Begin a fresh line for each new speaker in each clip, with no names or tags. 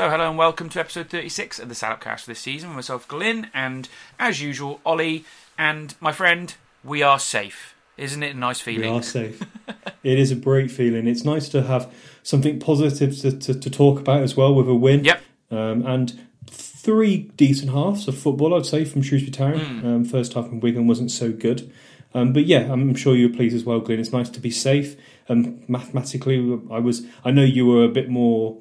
So, hello and welcome to episode 36 of the Salad Cast for this season with myself, Glyn, and as usual, Ollie and my friend. We are safe. Isn't it a nice feeling?
We are safe. it is a great feeling. It's nice to have something positive to, to, to talk about as well with a win.
Yep.
Um, and three decent halves of football, I'd say, from Shrewsbury Town.
Hmm.
Um, first half in Wigan wasn't so good. Um, but yeah, I'm sure you were pleased as well, Glenn. It's nice to be safe. Um, mathematically, I was. I know you were a bit more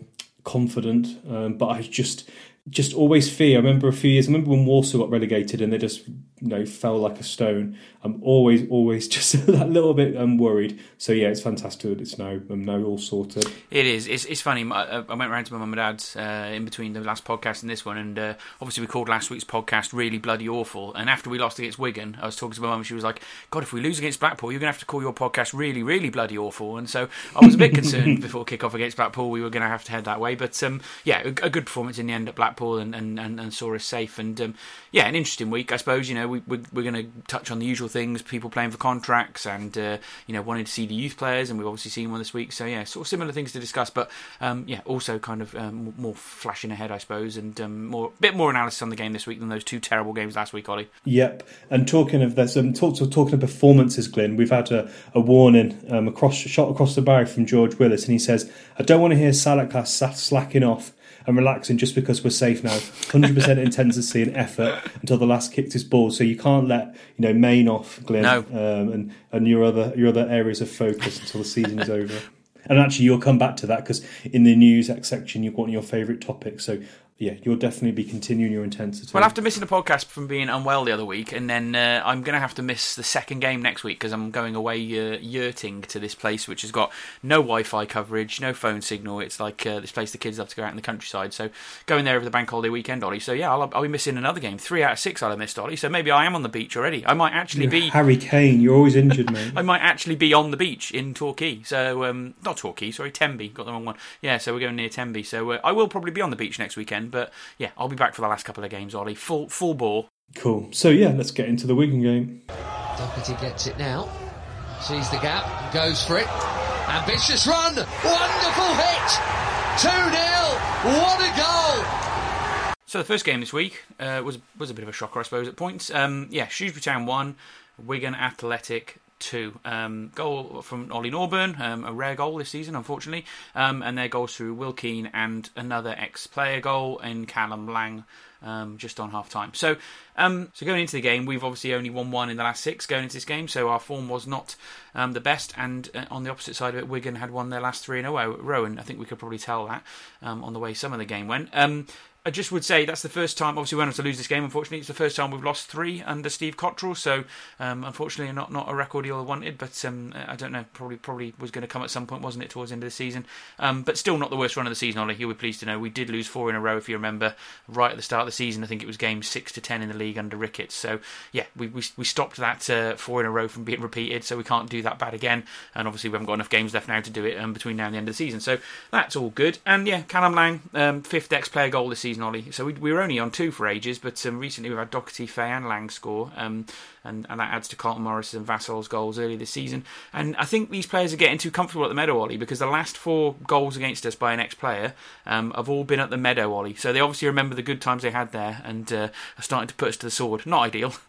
confident, um, but I just just always fear. I remember a few years. I remember when Walsall got relegated and they just you know fell like a stone. I'm always always just that little bit um, worried. So yeah, it's fantastic that it's now um, now all sorted.
It is. It's, it's funny. I, I went round to my mum and dad's uh, in between the last podcast and this one, and uh, obviously we called last week's podcast really bloody awful. And after we lost against Wigan, I was talking to my mum. And she was like, "God, if we lose against Blackpool, you're going to have to call your podcast really, really bloody awful." And so I was a bit concerned before kick off against Blackpool. We were going to have to head that way, but um, yeah, a, a good performance in the end at Blackpool, and, and, and, and saw us safe. And um, yeah, an interesting week, I suppose. You know, we, we, we're going to touch on the usual things: people playing for contracts, and uh, you know, wanting to see the youth players, and we've obviously seen one this week. So yeah, sort of similar things to discuss, but um, yeah, also kind of um, more flashing ahead, I suppose, and um, more bit more analysis on the game this week than those two terrible games last week, Ollie.
Yep. And talking of this, um, talk, talking of performances, Glenn, we've had a, a warning um, across shot across the bow from George Willis, and he says, "I don't want to hear Salaklas sa- slacking off." And relaxing just because we're safe now. 100% intensity and effort until the last kicked his ball. So you can't let you know Main off, Glenn,
No.
um, and and your other your other areas of focus until the season is over. And actually, you'll come back to that because in the news section you've got your favourite topics. So yeah, you'll definitely be continuing your intensity.
Well, after missing the podcast from being unwell the other week, and then uh, I'm going to have to miss the second game next week because I'm going away uh, yurting to this place which has got no Wi-Fi coverage, no phone signal. It's like uh, this place the kids love to go out in the countryside. So going there over the bank holiday weekend, Ollie. So yeah, I'll, I'll be missing another game. Three out of six I'll have missed, Ollie. So maybe I am on the beach already. I might actually
You're
be.
Harry Kane, you're always injured, mate.
I might actually be on the beach in Torquay. So, um, not Torquay, sorry, Tenby. Got the wrong one. Yeah, so we're going near Tenby. So uh, I will probably be on the beach next weekend. But yeah, I'll be back for the last couple of games, Ollie. Full full ball.
Cool. So yeah, let's get into the Wigan game.
Doherty gets it now. Sees the gap, goes for it. Ambitious run! Wonderful hit! 2 0! What a goal!
So the first game this week uh, was was a bit of a shocker, I suppose, at points. Um, yeah, Shrewsbury Town one, Wigan Athletic two. Um, goal from Ollie Norburn, um, a rare goal this season, unfortunately, um, and their goals through Will Keane and another ex-player goal in Callum Lang. Um, just on half time. So, um, so going into the game, we've obviously only won one in the last six going into this game, so our form was not the best. And uh, on the opposite side of it, Wigan had won their last three in a row. and I think we could probably tell that on the way some of the game went. I just would say that's the first time. Obviously, we went on to lose this game. Unfortunately, it's the first time we've lost three under Steve Cotterill. So, um, unfortunately, not not a record he'll have wanted. But um, I don't know. Probably probably was going to come at some point, wasn't it, towards the end of the season? Um, but still, not the worst run of the season. Ollie, you'll be pleased to know we did lose four in a row. If you remember, right at the start of the season, I think it was game six to ten in the league under Ricketts. So, yeah, we we, we stopped that uh, four in a row from being repeated. So we can't do that bad again. And obviously, we haven't got enough games left now to do it um, between now and the end of the season. So that's all good. And yeah, Callum Lang, um, fifth ex-player goal this season, Ollie. So we, we were only on two for ages, but um, recently we've had Doherty, Fay, and Lang score, um, and, and that adds to Carlton Morris and Vassal's goals early this season. And I think these players are getting too comfortable at the Meadow, Ollie, because the last four goals against us by an ex-player um, have all been at the Meadow, Ollie. So they obviously remember the good times they had there, and uh, are starting to put us to the sword. Not ideal.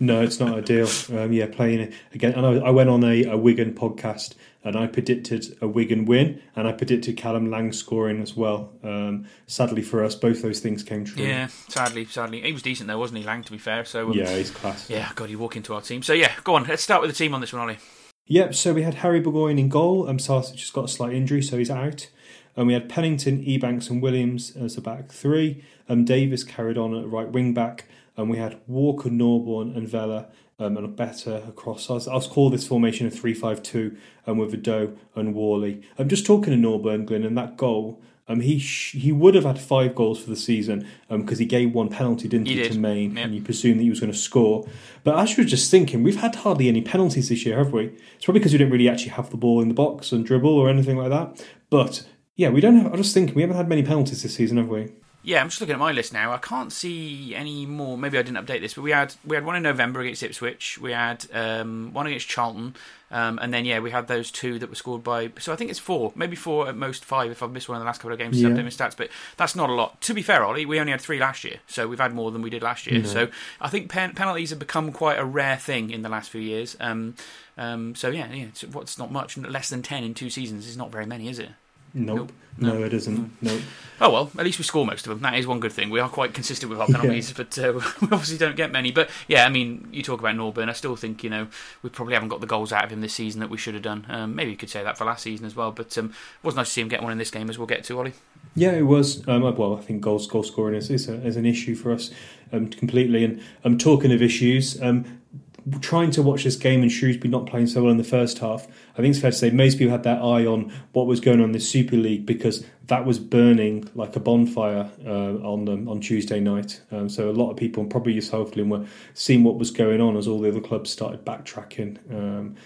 No, it's not ideal. Um, yeah, playing again. And I, I went on a, a Wigan podcast and I predicted a Wigan win and I predicted Callum Lang scoring as well. Um, sadly for us, both those things came true.
Yeah, sadly, sadly, he was decent though, wasn't he, Lang? To be fair, so um,
Yeah, he's class.
yeah. God, you walk into our team. So yeah, go on. Let's start with the team on this one, Ollie.
Yep, so we had Harry Burgoyne in goal. Um, Sarkic just got a slight injury, so he's out. And we had Pennington, Ebanks, and Williams as a back three. Um, Davis carried on at right wing back. And we had Walker, Norburn, and Vela um, and a better across. I was, I was call this formation a 3 5 2 um, with Udoh and Whalley. I'm just talking to Norburn, Glyn, and that goal. Um, he sh- he would have had five goals for the season because he gave one penalty, didn't
He
he,
did,
to Main,
yeah.
and you presumed that he was going to score. But as you were just thinking, we've had hardly any penalties this year, have we? It's probably because we didn't really actually have the ball in the box and dribble or anything like that. But yeah, we don't have. I was just thinking we haven't had many penalties this season, have we?
Yeah, I'm just looking at my list now. I can't see any more. Maybe I didn't update this, but we had we had one in November against Ipswich. We had um, one against Charlton, um, and then yeah, we had those two that were scored by. So I think it's four, maybe four at most five. If I've missed one in the last couple of games,
Yeah.
yeah. stats, but that's not a lot. To be fair, Ollie, we only had three last year, so we've had more than we did last year. So I think pen- penalties have become quite a rare thing in the last few years. Um, um, so yeah, yeah, it's, what's not much, less than ten in two seasons is not very many, is it?
Nope.
Nope.
No,
No.
it isn't. Nope.
Oh well, at least we score most of them. That is one good thing. We are quite consistent with our penalties, but uh, we obviously don't get many. But yeah, I mean, you talk about Norburn. I still think you know we probably haven't got the goals out of him this season that we should have done. Um, maybe you could say that for last season as well. But um, it was nice to see him get one in this game, as we'll get to, Ollie.
Yeah, it was. Um, well, I think goals, goal scoring is, is, a, is an issue for us um, completely. And um, talking of issues, um, trying to watch this game and Shrewsbury not playing so well in the first half, I think it's fair to say most people had their eye on what was going on in the Super League because that was burning like a bonfire uh, on on Tuesday night. Um, so a lot of people, and probably yourself, Lynn, were seeing what was going on as all the other clubs started backtracking. Um,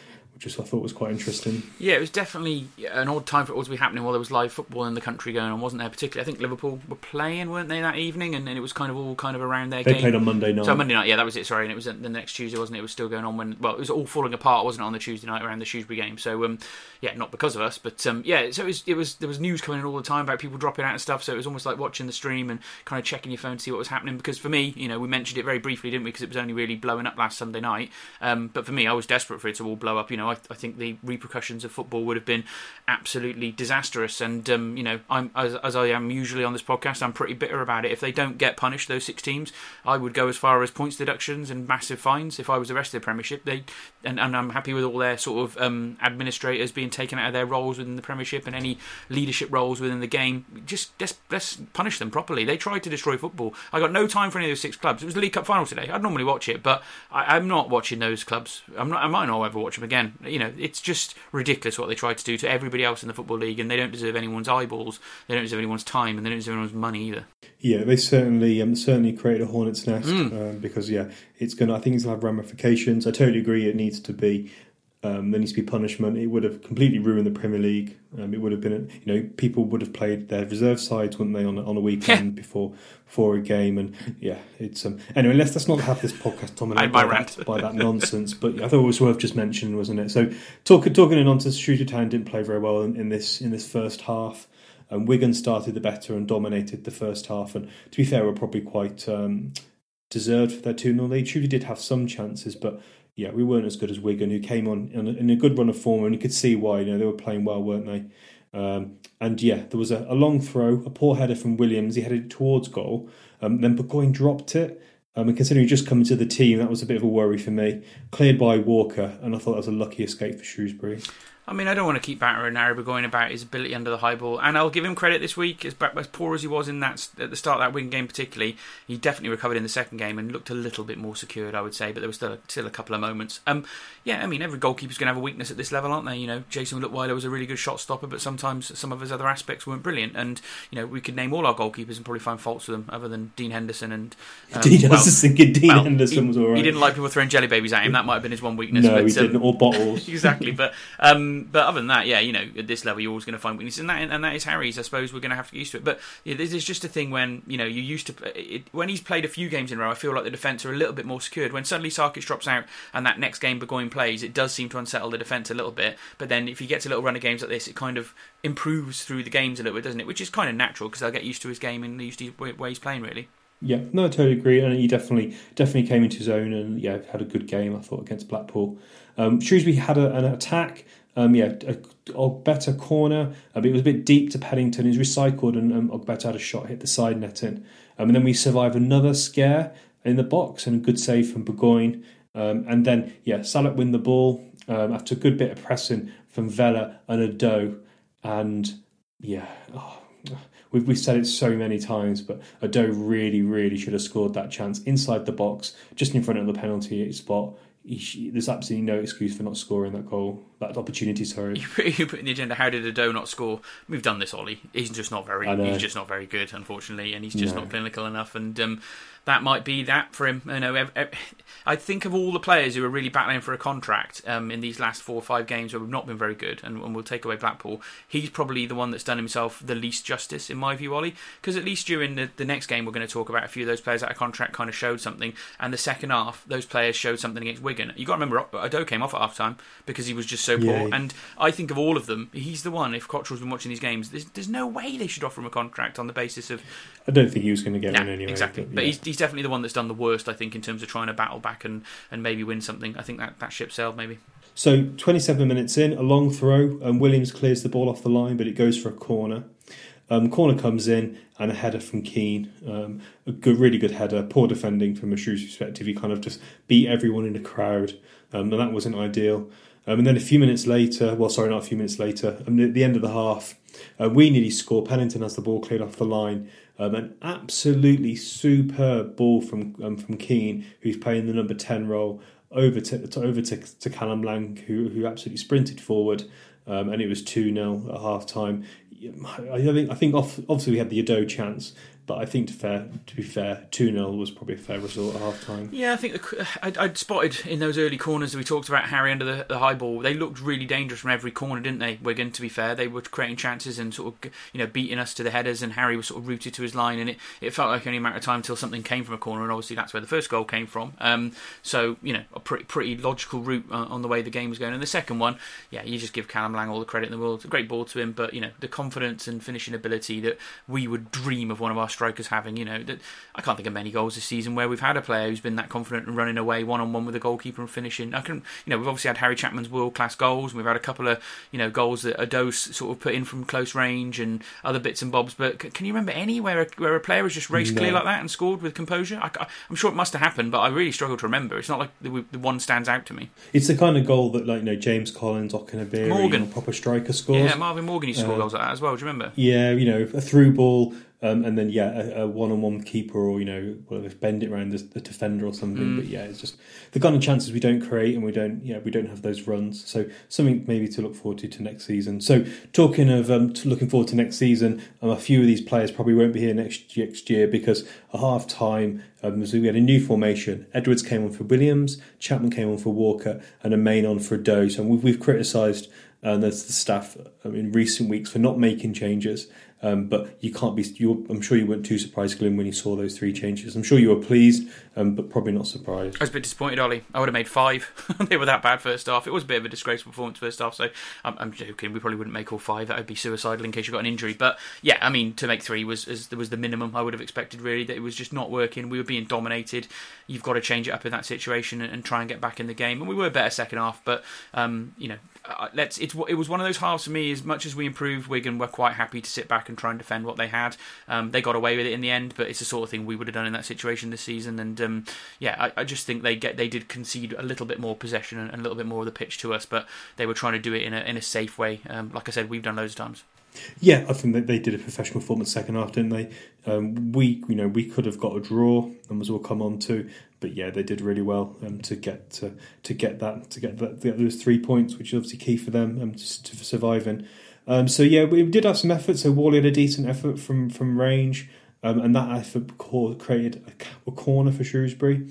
which I thought was quite interesting.
Yeah, it was definitely an odd time for it all to be happening while there was live football in the country going on, wasn't there? Particularly, I think Liverpool were playing, weren't they, that evening? And, and it was kind of all kind of around their game.
They
game.
played on Monday night.
So Monday night, yeah, that was it. Sorry, and it was the next Tuesday, wasn't it? It was still going on when well, it was all falling apart, wasn't it, on the Tuesday night around the Shrewsbury game? So um, yeah, not because of us, but um, yeah. So it was, it was there was news coming in all the time about people dropping out and stuff. So it was almost like watching the stream and kind of checking your phone to see what was happening. Because for me, you know, we mentioned it very briefly, didn't we? Because it was only really blowing up last Sunday night. Um, but for me, I was desperate for it to all blow up. You know, I, I think the repercussions of football would have been absolutely disastrous. And um, you know, I'm as, as I am usually on this podcast, I'm pretty bitter about it. If they don't get punished, those six teams, I would go as far as points deductions and massive fines. If I was the rest of the Premiership, they and, and I'm happy with all their sort of um, administrators being taken out of their roles within the Premiership and any leadership roles within the game. Just let's, let's punish them properly. They tried to destroy football. I got no time for any of those six clubs. It was the League Cup final today. I'd normally watch it, but I, I'm not watching those clubs. I'm not. I might not ever watch them again. You know, it's just ridiculous what they tried to do to everybody else in the football league, and they don't deserve anyone's eyeballs. They don't deserve anyone's time, and they don't deserve anyone's money either.
Yeah, they certainly um, certainly created a hornet's nest
Mm.
um, because yeah, it's gonna. I think it's gonna have ramifications. I totally agree. It needs to be. Um, there needs to be punishment. It would have completely ruined the Premier League. Um, it would have been, you know, people would have played their reserve sides, wouldn't they, on a, on a weekend before before a game? And yeah, it's um, anyway. Let's let's not have this podcast dominated by that, by that nonsense. But I thought it was worth just mentioning, wasn't it? So talking talking in nonsense, Shrewsbury Town didn't play very well in, in this in this first half. And Wigan started the better and dominated the first half. And to be fair, were probably quite um, deserved for their 2 0 lead. Truly did have some chances, but yeah, we weren't as good as Wigan, who came on in a, good run of form, and you could see why. You know, they were playing well, weren't they? Um, and yeah, there was a, a long throw, a poor header from Williams. He headed towards goal. Um, then Burgoyne dropped it. Um, and considering just coming to the team, that was a bit of a worry for me. Cleared by Walker, and I thought that was a lucky escape for Shrewsbury.
I mean, I don't want to keep battering Narrowby going about his ability under the high ball, and I'll give him credit this week. As, as poor as he was in that at the start of that win game, particularly, he definitely recovered in the second game and looked a little bit more secured, I would say. But there was still still a couple of moments. Um, yeah, I mean, every goalkeeper's going to have a weakness at this level, aren't they? You know, Jayson Leutwiler was a really good shot stopper, but sometimes some of his other aspects weren't brilliant. And you know, we could name all our goalkeepers and probably find faults with them, other than Dean Henderson and um,
Dean, I was just thinking Dean
well,
Henderson
he,
was all right.
He didn't like people throwing jelly babies at him. That might have been his one weakness.
no,
but,
he
um,
didn't. Or bottles.
exactly. But um, but other than that, yeah, you know, at this level, you're always going to find weaknesses, and that and that is Harry's. I suppose we're going to have to get used to it. But yeah, this is just a thing when you know you used to it, when he's played a few games in a row. I feel like the defence are a little bit more secured. When suddenly Sarkic drops out and that next game Burgoyne plays, it does seem to unsettle the defence a little bit. But then if he gets a little run of games like this, it kind of improves through the games a little bit, doesn't it? Which is kind of natural because they'll get used to his game and used to way he's playing, really.
Yeah, no, I totally agree, and he definitely definitely came into his own, and yeah, had a good game. I thought against Blackpool. Um, Shrewsbury had a, an attack. Um, yeah, a, Ogbeta corner, uh, but it was a bit deep to Pennington. Was recycled, and um, Ogbeta had a shot hit the side netting. Um, and then we survive another scare in the box and a good save from Burgoyne. Um, and then yeah, Salah win the ball um, after a good bit of pressing from Vela and Udoh, and yeah. Oh, We've, we've said it so many times, but Udoh really, really should have scored that chance inside the box, just in front of the penalty spot. He, there's absolutely no excuse for not scoring that goal, that opportunity. Sorry.
You put, you put in the agenda. How did Udoh not score? We've done this, Ollie. He's just not very. He's just not very good, unfortunately, and he's just
No.
not clinical enough. And um, that might be that for him. You know, I think of all the players who are really battling for a contract um, in these last four or five games where we've not been very good, and, and we'll take away Blackpool. He's probably the one that's done himself the least justice, in my view, Ollie. Because at least during the, the next game, we're going to talk about a few of those players out of contract kind of showed something, and the second half, those players showed something against Wigan. You got to remember, Udoh came off at half time because he was just so
Yeah.
poor. And I think of all of them, he's the one. If Cotterill's been watching these games, there's, there's no way they should offer him a contract on the basis of
I don't think he was going to get
yeah,
one anyway.
exactly. But,
yeah.
he's, he's definitely the one that's done the worst, I think, in terms of trying to battle back and, and maybe win something. I think that, that ship sailed, maybe.
So 27 minutes in, a long throw, and Williams clears the ball off the line, but it goes for a corner. Um, corner comes in and a header from Keane. Um, a good, really good header. Poor defending from a Shrew's perspective. He kind of just beat everyone in the crowd, um, and that wasn't ideal. Um, and then a few minutes later, well, sorry, not a few minutes later, um, at the end of the half, uh, we nearly score. Pennington has the ball cleared off the line. Um, an absolutely superb ball from um, from Keane, who's playing the number ten role, over to, to over to, to Callum Lang, who who absolutely sprinted forward, um, and it was two 0 at half time. I think I think off, obviously we had the Udoh chance, but I think to fair to be fair, two 0 was probably a fair result at half time.
Yeah, I think the, I, I'd spotted in those early corners that we talked about Harry under the, the high ball. They looked really dangerous from every corner, didn't they? Wigan, to be fair, they were creating chances and sort of you know beating us to the headers, and Harry was sort of rooted to his line, and it, it felt like only a matter of time until something came from a corner, and obviously that's where the first goal came from. Um, so you know a pretty pretty logical route uh, on the way the game was going. And the second one, yeah, you just give Callum Lang all the credit in the world. It's a great ball to him, but you know the confidence and finishing ability that we would dream of one of our strikers having. You know that I can't think of many goals this season where we've had a player who's been that confident and running away one on one with a goalkeeper and finishing. I can, you know, we've obviously had Harry Chapman's world class goals, and we've had a couple of, you know, goals that Udoh's sort of put in from close range and other bits and bobs. But c- can you remember any where a, where a player has just raced
No.
clear like that and scored with composure? I, am sure it must have happened, but I really struggle to remember. It's not like the, the one stands out to me.
It's the kind of goal that like you know James Collins, Okenabirhie,
Morgan.
proper striker scores.
Yeah, Marvin Morgan used to score
Uh,
goals like that as well. Do you remember?
Yeah, you know, a through ball, um, and then yeah, a, a one-on-one keeper, or you know, whatever, bend it around the, defender or something.
Mm.
But yeah, it's just the kind of chances we don't create, and we don't, yeah, we don't have those runs. So something maybe to look forward to to next season. So talking of um, to looking forward to next season, um, a few of these players probably won't be here next next year because at half time. Um, so we had a new formation. Edwards came on for Williams, Chapman came on for Walker, and a main on for Doe. So we've, we've criticised uh, the, the staff um, in recent weeks for not making changes. Um, but you can't be. I'm sure you weren't too surprised, Glyn, when you saw those three changes. I'm sure you were pleased, um, but probably not surprised.
I was a bit disappointed, Ollie. I would have made five. they were that bad first half. It was a bit of a disgraceful performance first half, so I'm, I'm joking. We probably wouldn't make all five. That would be suicidal in case you got an injury. But yeah, I mean, to make three was was, was the minimum I would have expected. Really, that it was just not working. We were being dominated. You've got to change it up in that situation and, and try and get back in the game. And we were better second half, but um, you know, let's. It's it was one of those halves for me. As much as we improved, Wigan were quite happy to sit back and try and defend what they had. Um, they got away with it in the end, but it's the sort of thing we would have done in that situation this season. And um, yeah, I, I just think they get they did concede a little bit more possession and, and a little bit more of the pitch to us, but they were trying to do it in a in a safe way. Um, like I said, we've done loads of times.
Yeah, I think that they did a professional performance second half, didn't they? Um, we, you know, we could have got a draw, and as we'll come on to. But yeah, they did really well um, to get to, to get that to get that to get those three points, which is obviously key for them um, to, to surviving. Um, so yeah, we did have some effort. So Whalley had a decent effort from from range, um, and that effort created a, a corner for Shrewsbury.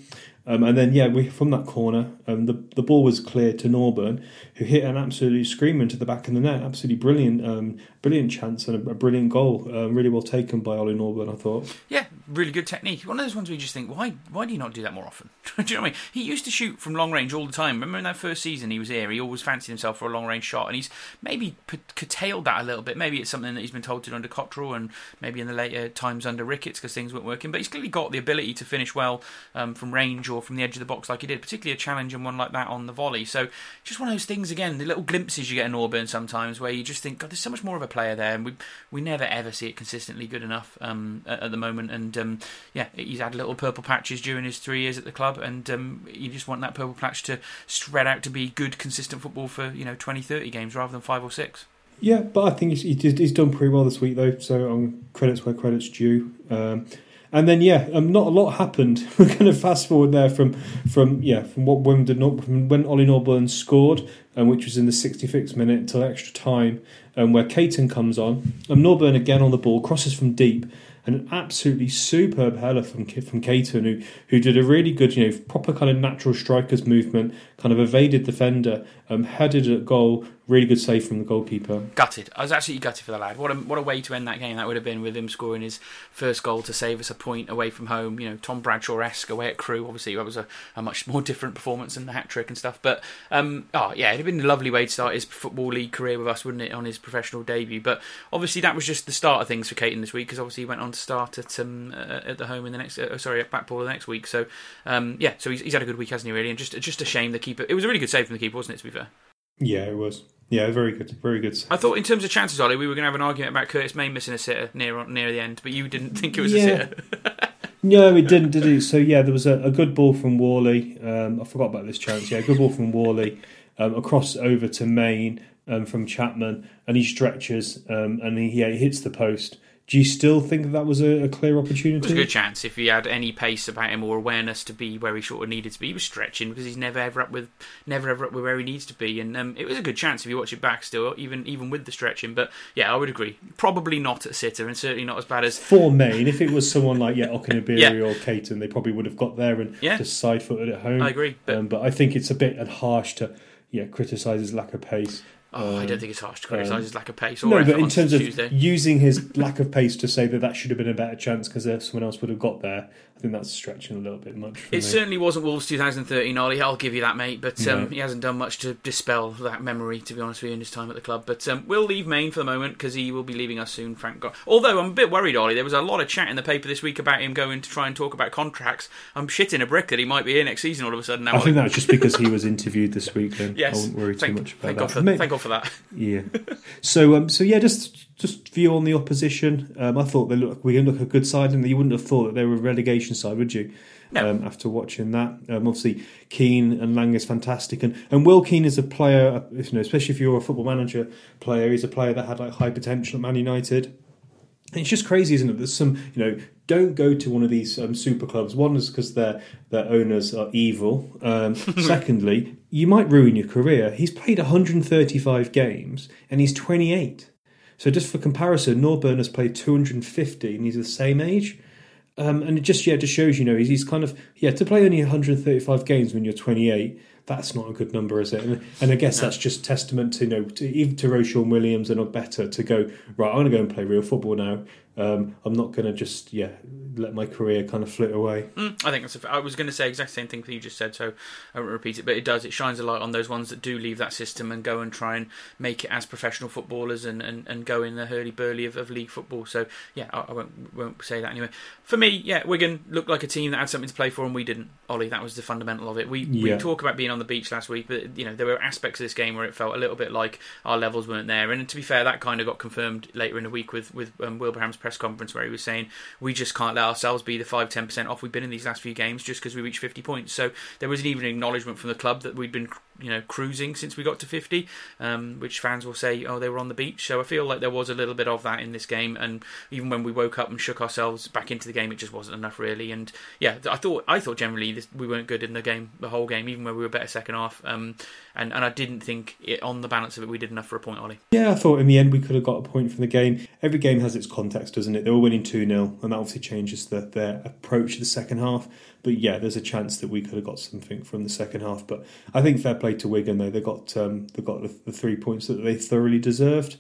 Um, and then yeah, we from that corner, um, the the ball was cleared to Norburn, who hit an absolute screamer into the back of the net. Absolutely brilliant, um, brilliant chance and a, a brilliant goal. Um, really well taken by Ollie Norburn, I thought.
Yeah, really good technique. One of those ones where you just think, why why do you not do that more often? do you know what I mean? He used to shoot from long range all the time. Remember in that first season he was here, he always fancied himself for a long range shot, and he's maybe curtailed that a little bit. Maybe it's something that he's been told to do under Cotterill, and maybe in the later times under Ricketts because things weren't working. But he's clearly got the ability to finish well um, from range or from the edge of the box like he did, particularly a challenging one like that on the volley. So just one of those things again, the little glimpses you get in Auburn sometimes where you just think, God, there's so much more of a player there, and we we never ever see it consistently good enough um, at, at the moment. And um, yeah, he's had little purple patches during his three years at the club, and um, you just want that purple patch to spread out to be good, consistent football for you know 20, 30 games rather than five or six.
Yeah, but I think he's, he he's done pretty well this week though. So um, credits where credits due. Um, and then yeah, um, not a lot happened. We're going to fast forward there from from yeah from what when did not from when Ollie Norburn scored, um, which was in the 65th minute until extra time, um, where Caton comes on. Um, Norburn again on the ball crosses from deep, and an absolutely superb header from from Caton, who who did a really good, you know, proper kind of natural strikers movement, kind of evaded the defender, um, headed at goal, really good save from the goalkeeper.
Gutted. I was absolutely gutted for the lad. What a what a way to end that game that would have been with him scoring his first goal to save us a point away from home. You know, Tom Bradshaw esque away at Crewe. Obviously, that was a, a, much more different performance than the hat trick and stuff. But um, oh yeah, it'd have been a lovely way to start his football league career with us, wouldn't it, on his professional debut? But obviously, that was just the start of things for Caton this week because obviously he went on to start at um, uh, at the home in the next uh, sorry at Blackpool the next week. So um, yeah, so he's, he's had a good week, hasn't he? Really, and just just a shame the keeper. It was a really good save from the keeper, wasn't it? To be fair.
Yeah, it was. Yeah, very good, very good.
I thought in terms of chances, Ollie, we were going to have an argument about Curtis Main missing a sitter near near the end, but you didn't think it was
yeah.
a sitter.
no, it didn't, did it? So yeah, there was a, a good ball from Whalley. Um, I forgot about this chance. Yeah, good ball from Whalley um, across over to Main um, from Chapman, and he stretches um, and he, yeah, he hits the post. Do you still think that was a, a, clear opportunity? It
was a good chance if he had any pace about him or awareness to be where he sort of needed to be. He was stretching because he's never ever up with never ever up with where he needs to be, and um, it was a good chance if you watch it back still, even even with the stretching. But yeah, I would agree. Probably not at sitter, and certainly not as bad as
for Main. if it was someone like yeah Okenabirhie yeah. or Caton, they probably would have got there and yeah. just side footed at home.
I agree,
but, um, but I think it's a bit harsh to yeah criticise his lack of pace.
Oh, um, I don't think it's harsh to criticise um, his lack of pace.
no, but in terms of Tuesday. using his lack of pace to say that that should have been a better chance because someone else would have got there, I think that's stretching a little bit much.
it me. certainly wasn't Wolves 2013, Ollie. I'll give you that, mate. But um, no. he hasn't done much to dispel that memory, to be honest with you, in his time at the club. But um, we'll leave Main for the moment because he will be leaving us soon. Frank. God. Although I'm a bit worried, Ollie. There was a lot of chat in the paper this week about him going to try and talk about contracts. I'm shitting a brick that he might be here next season all of a sudden. Now
I think that's just because he was interviewed this week. Then yes, I wouldn't worry
thank,
too much about
thank
that.
God for, thank God for that.
Yeah so um, so yeah, just just view on the opposition. Um, I thought they look we can look a good side, and you wouldn't have thought that they were a relegation side, would you?
No.
Um, after watching that, um, obviously Keane and Lang is fantastic, and, and Will Keane is a player, you know, especially if you're a football manager player, he's a player that had like high potential at Man United. it's just crazy, isn't it? There's some, you know, don't go to one of these um, super clubs. One is because their their owners are evil. Um, secondly, you might ruin your career. He's played 135 games and he's 28. So just for comparison, Norburn has played 250 and he's the same age. Um, and it just yeah, just shows you know he's, he's kind of yeah to play only 135 games when you're 28 that's not a good number, is it? And, and I guess no. that's just testament to you know to, even to Ro-Shaun Williams and Ogbeta to go right. I'm going to go and play real football now. Um, I'm not going to just yeah let my career kind of flit away.
Mm, I think that's. A, I was going to say exact same thing that you just said, so I won't repeat it. But it does. It shines a light on those ones that do leave that system and go and try and make it as professional footballers and, and, and go in the hurly burly of, of league football. So yeah, I, I, won't won't say that anyway. For me, yeah, Wigan looked like a team that had something to play for, and we didn't. Ollie, that was the fundamental of it. We yeah. we talk about being on the beach last week, but you know there were aspects of this game where it felt a little bit like our levels weren't there. And to be fair, that kind of got confirmed later in the week with with um, Wilbraham's press conference where he was saying we just can't let ourselves be the five ten percent off we've been in these last few games just because we reached fifty points. So there wasn't even an acknowledgement from the club that we'd been you know cruising since we got to 50 um, which fans will say oh they were on the beach. So I feel like there was a little bit of that in this game and even when we woke up and shook ourselves back into the game it just wasn't enough really. And yeah I thought I thought generally this, we weren't good in the game the whole game even when we were better second half um, and, and I didn't think it, on the balance of it we did enough for a point Ollie.
Yeah I thought in the end we could have got a point from the game. Every game has its context doesn't it they were winning 2-0 and that obviously changes the, their approach to the second half but yeah, there's a chance that we could have got something from the second half. But I think fair play to Wigan though they got um, they got the, the, three points that they thoroughly deserved.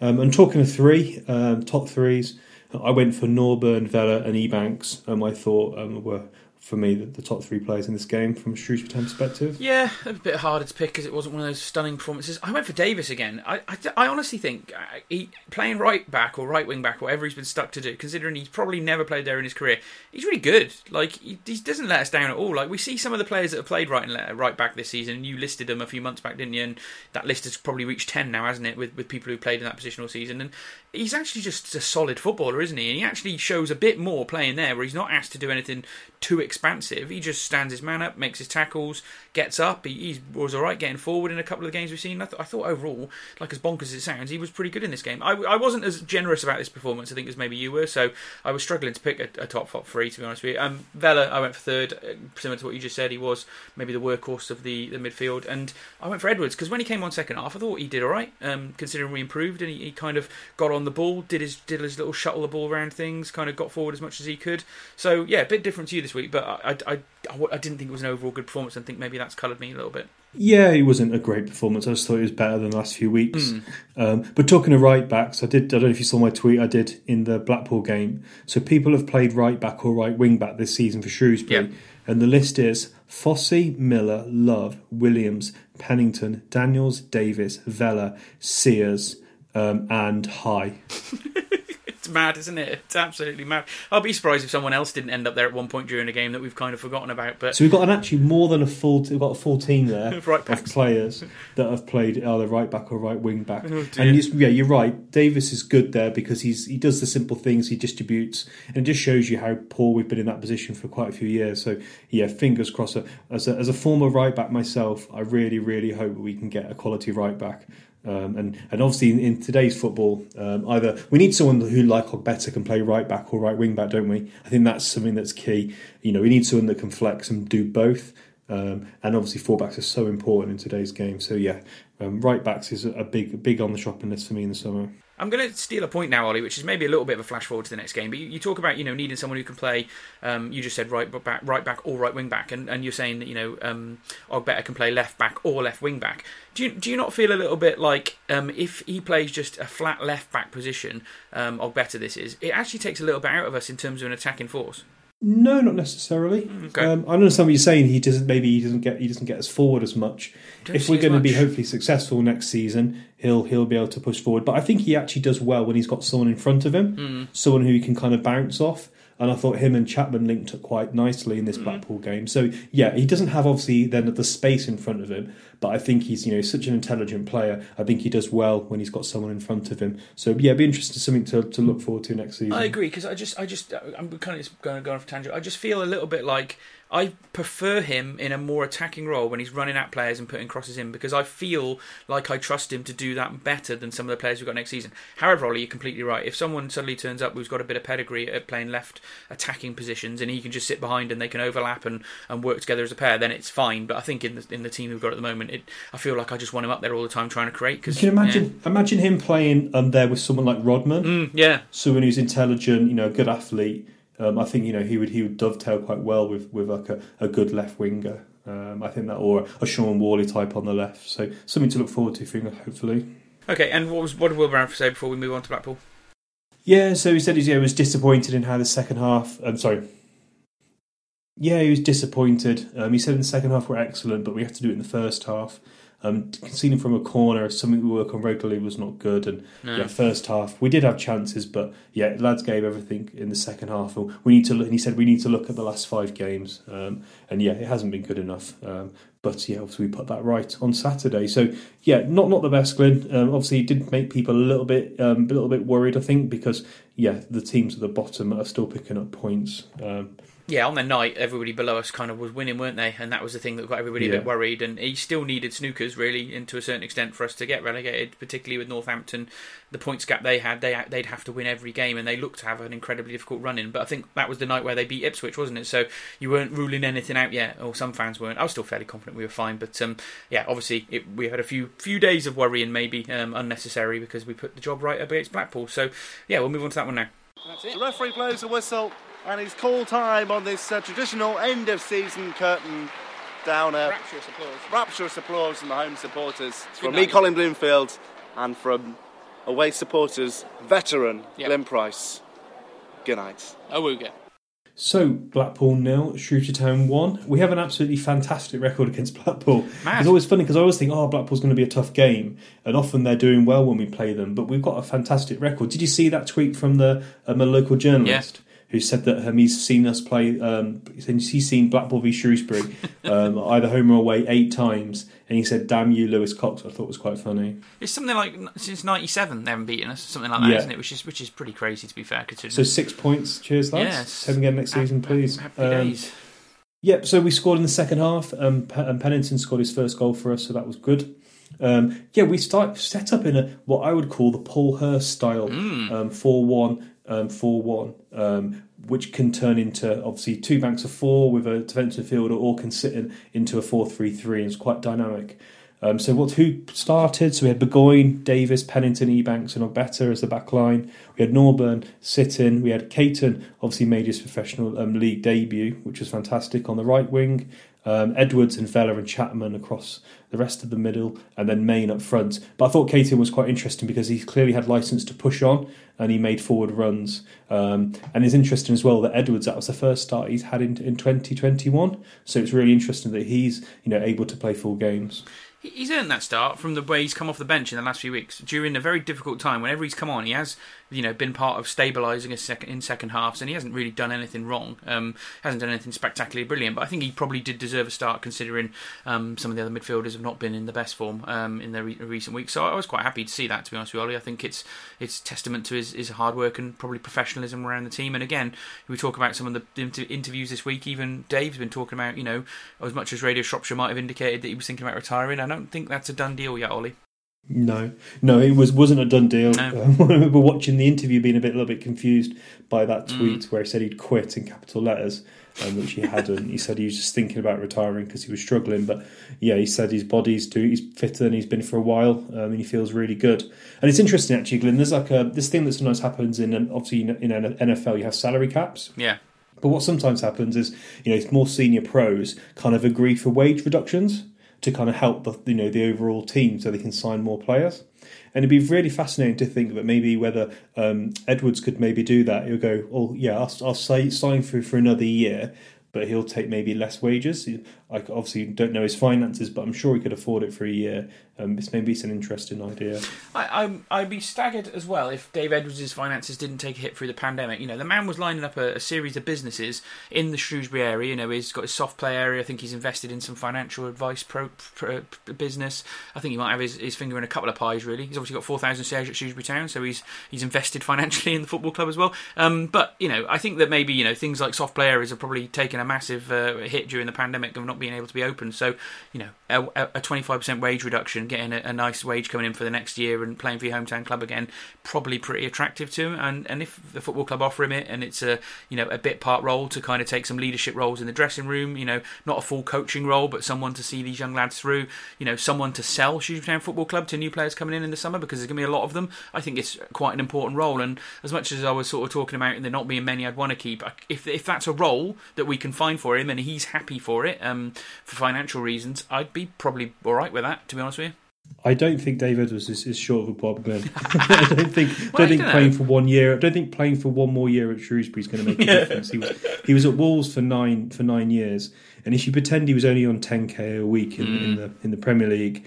Um, and talking of three um, top threes, I went for Norburn, Vela, and Ebanks. Um, I thought um, were for me the, the, top three players in this game from a Shrewsbury Town perspective.
Yeah, a bit harder to pick because it wasn't one of those stunning performances. I went for Davis again. I, I, I honestly think uh, he playing right back or right wing back, whatever he's been stuck to do, considering he's probably never played there in his career, he's really good. Like he, he doesn't let us down at all. Like we see some of the players that have played right and right back this season. And you listed them a few months back, didn't you? And that list has probably reached ten now, hasn't it? With with people who played in that position all season. And he's actually just a solid footballer, isn't he? And he actually shows a bit more playing there, where he's not asked to do anything too expansive. He just stands his man up, makes his tackles, gets up. He, was all right getting forward in a couple of the games we've seen. I, th- I, thought overall, like as bonkers as it sounds, he was pretty good in this game. I, I, wasn't as generous about this performance, I think, as maybe you were. So I was struggling to pick a, a top top three, to be honest with you. Um, Vela, I went for third, uh, similar to what you just said. He was maybe the workhorse of the, the midfield, and I went for Edwards because when he came on second half, I thought he did all right, um, considering we improved, and he, he kind of got on on the ball, did his did his little shuttle the ball around things, kind of got forward as much as he could. So yeah, a bit different to you this week, but I I, I, I didn't think it was an overall good performance. I think maybe that's coloured me a little bit.
Yeah, it wasn't a great performance. I just thought it was better than the last few weeks. Mm. Um, but talking of right backs, I did. I don't know if you saw my tweet I did in the Blackpool game. So people have played right back or right wing back this season for Shrewsbury, yeah. and the list is Fossey, Miller, Love, Williams, Pennington, Daniels, Davis, Vela, Sears, um, and High.
it's mad, isn't it? It's absolutely mad. I'll be surprised if someone else didn't end up there at one point during a game that we've kind of forgotten about. But
so we've got an actually more than a full. We've got a full team there right of players that have played either right back or right wing back. Oh, and yeah, you're right. Davis is good there because he's he does the simple things. He distributes, and it just shows you how poor we've been in that position for quite a few years. So yeah, fingers crossed. As a, as a former right back myself, I really really hope we can get a quality right back. Um, and and obviously in, in today's football, um, either we need someone who like better can play right back or right wing back, don't we? I think that's something that's key. You know, we need someone that can flex and do both. Um, and obviously, fullbacks are so important in today's game. So yeah, um, right backs is a big big on the shopping list for me in the summer.
I'm going to steal a point now, Ollie, which is maybe a little bit of a flash forward to the next game. But you, you talk about you know needing someone who can play. Um, you just said right back, right back, or right wing back, and, and you're saying that you know um, Ogbeta can play left back or left wing back. Do you do you not feel a little bit like um, if he plays just a flat left back position, um, Ogbeta this is, it actually takes a little bit out of us in terms of an attacking force.
No, not necessarily. Okay. Um, I understand what you're saying. He doesn't. Maybe he doesn't get. He doesn't get us forward as much. Don't if we're going to be hopefully successful next season, he'll he'll be able to push forward. But I think he actually does well when he's got someone in front of him, mm. someone who he can kind of bounce off and I thought him and Chapman linked up quite nicely in this mm-hmm. Blackpool game. So yeah, he doesn't have obviously then the space in front of him, but I think he's you know such an intelligent player. I think he does well when he's got someone in front of him. So yeah, it'd be interesting something to, to look forward to next season. I
agree because I just I just I'm kind of just going to go off tangent. I just feel a little bit like I prefer him in a more attacking role when he's running at players and putting crosses in because I feel like I trust him to do that better than some of the players we've got next season. However, Ollie, you're completely right. If someone suddenly turns up who's got a bit of pedigree at playing left attacking positions and he can just sit behind and they can overlap and, and work together as a pair, then it's fine. But I think in the in the team we've got at the moment, it, I feel like I just want him up there all the time trying to create. Cause,
you can imagine yeah. imagine him playing um, there with someone like Rodman.
Mm, yeah,
someone who's intelligent, you know, good athlete um, I think you know he would he would dovetail quite well with with like a, a good left winger. Um, I think that or a Shaun Whalley type on the left. So something to look forward to, hopefully.
Okay, and what was what did Wilbraham say before we move on to Blackpool?
Yeah, so he said he was disappointed in how the second half. I'm sorry. Yeah, he was disappointed. Um, he said in the second half we're excellent, but we have to do it in the first half. Um, conceding from a corner, something we work on regularly, was not good. And no. yeah, first half we did have chances, but yeah, lads gave everything in the second half. And We need to. Look, and he said we need to look at the last five games, um, and yeah, it hasn't been good enough. Um, but yeah, obviously we put that right on Saturday. So yeah, not not the best, Glenn. Um, obviously, it did make people a little bit um, a little bit worried. I think because yeah, the teams at the bottom are still picking up points.
Yeah, on the night, everybody below us kind of was winning, weren't they? And that was the thing that got everybody yeah. a bit worried. And he still needed snookers, really, and to a certain extent, for us to get relegated, particularly with Northampton. The points gap they had, they, they'd have to win every game, and they looked to have an incredibly difficult run in. But I think that was the night where they beat Ipswich, wasn't it? So you weren't ruling anything out yet, or some fans weren't. I was still fairly confident we were fine. But um, yeah, obviously, it, we had a few few days of worrying, maybe um, unnecessary, because we put the job right against Blackpool. So yeah, we'll move on to that one now.
The referee blows a whistle and it's call time on this uh, traditional end of season curtain downer.
Rapturous applause.
Rapturous applause from the home supporters. from me, Colin Bloomfield, and from away supporters, veteran yep. Glenn Price. Good night.
Awooga.
So, Blackpool nil, Shrewsbury Town one. We have an absolutely fantastic record against Blackpool. Mad. It's always funny because I always think, oh, Blackpool's going to be a tough game, and often they're doing well when we play them. But we've got a fantastic record. Did you see that tweet from the um, a local journalist? Yeah who said that um, he's seen us play. Um, he's seen Blackpool v Shrewsbury um, either home or away eight times, and he said, "Damn you, Lewis Cox." I thought was quite funny.
It's something like since '97 they haven't beaten us, something like that, yeah. not it? Which is which is pretty crazy to be fair. Considering.
So six points. Cheers, lads. Yes. Seven again next season, please.
Happy um, days.
Yep. So we scored in the second half. Um, and Pennington scored his first goal for us, so that was good. Um, yeah, we start set up in a what I would call the Paul Hurst style, mm. um, four one, um, four one, um, which can turn into obviously two banks of four with a defensive fielder, or can sit in, into a four three three, and it's quite dynamic. Um, so what who started? So we had Burgoyne, Davis, Pennington, Ebanks, and Ogbeta as the back line. We had Norburn, Sitton. We had Caton, obviously made his professional um, league debut, which was fantastic on the right wing. Um, Edwards and Vela and Chapman across the rest of the middle, and then Main up front. But I thought Caton was quite interesting because he clearly had license to push on and he made forward runs. Um, and it's interesting as well that Edwards that was the first start he's had in, in 2021. So it's really interesting that he's you know able to play full games
he's earned that start from the way he's come off the bench in the last few weeks. During a very difficult time, whenever he's come on, he has you know been part of stabilising second, in second halves, and he hasn't really done anything wrong. Um, hasn't done anything spectacularly brilliant, but I think he probably did deserve a start considering um, some of the other midfielders have not been in the best form um, in the re- recent weeks. So I was quite happy to see that. To be honest with you, Ollie, I think it's it's testament to his, his hard work and probably professionalism around the team. And again, we talk about some of the inter- interviews this week. Even Dave's been talking about you know as much as Radio Shropshire might have indicated that he was thinking about retiring. I don't think that's a done deal yet, Ollie.
No, no, it was wasn't a done deal. No. Um, I remember watching the interview, being a bit a little bit confused by that mm. tweet mm. where he said he'd quit in capital letters, um, which he hadn't. he said he was just thinking about retiring because he was struggling. But yeah, he said his body's do he's fitter than he's been for a while, um, and he feels really good. And it's interesting actually, Glenn. There's like a this thing that sometimes happens in obviously in, an NFL, you have salary caps.
Yeah.
But what sometimes happens is, you know, it's more senior pros kind of agree for wage reductions to kind of help the you know the overall team so they can sign more players. And it'd be really fascinating to think that maybe whether um, Edwards could maybe do that. He'll go, oh yeah, I'll, I'll say, sign for for another year, but he'll take maybe less wages. I obviously don't know his finances, but I'm sure he could afford it for a year. Um, it's maybe it's an interesting idea.
I, I would be staggered as well if Dave Edwards' finances didn't take a hit through the pandemic. You know, the man was lining up a, a, series of businesses in the Shrewsbury area. You know, he's got his soft play area. I think he's invested in some financial advice pro, pro, pro business. I think he might have his, his, finger in a couple of pies. Really, he's obviously got four thousand shares at Shrewsbury Town, so he's he's invested financially in the football club as well. Um, but you know, I think that maybe you know things like soft play areas have probably taken a massive uh, hit during the pandemic of not being able to be open. So you know, a twenty five percent wage reduction, getting a, a nice wage coming in for the next year and playing for your hometown club again, probably pretty attractive to him. And and if the football club offer him it, and it's a you know a bit part role to kind of take some leadership roles in the dressing room, you know, not a full coaching role, but someone to see these young lads through, you know, someone to sell Shrewsbury Town Football Club to new players coming in in the summer because there's going to be a lot of them. I think it's quite an important role. And as much as I was sort of talking about there not being many I'd want to keep, if if that's a role that we can find for him and he's happy for it, um, for financial reasons, I'd be probably all right with that. To be honest with you.
I don't think David was is, is short of a bob man. I don't think well, don't think playing know. for one year. I don't think playing for one more year at Shrewsbury is going to make a difference. He was he was at Wolves for nine for nine years, and if you pretend he was only on 10k a week in, mm. in the in the Premier League,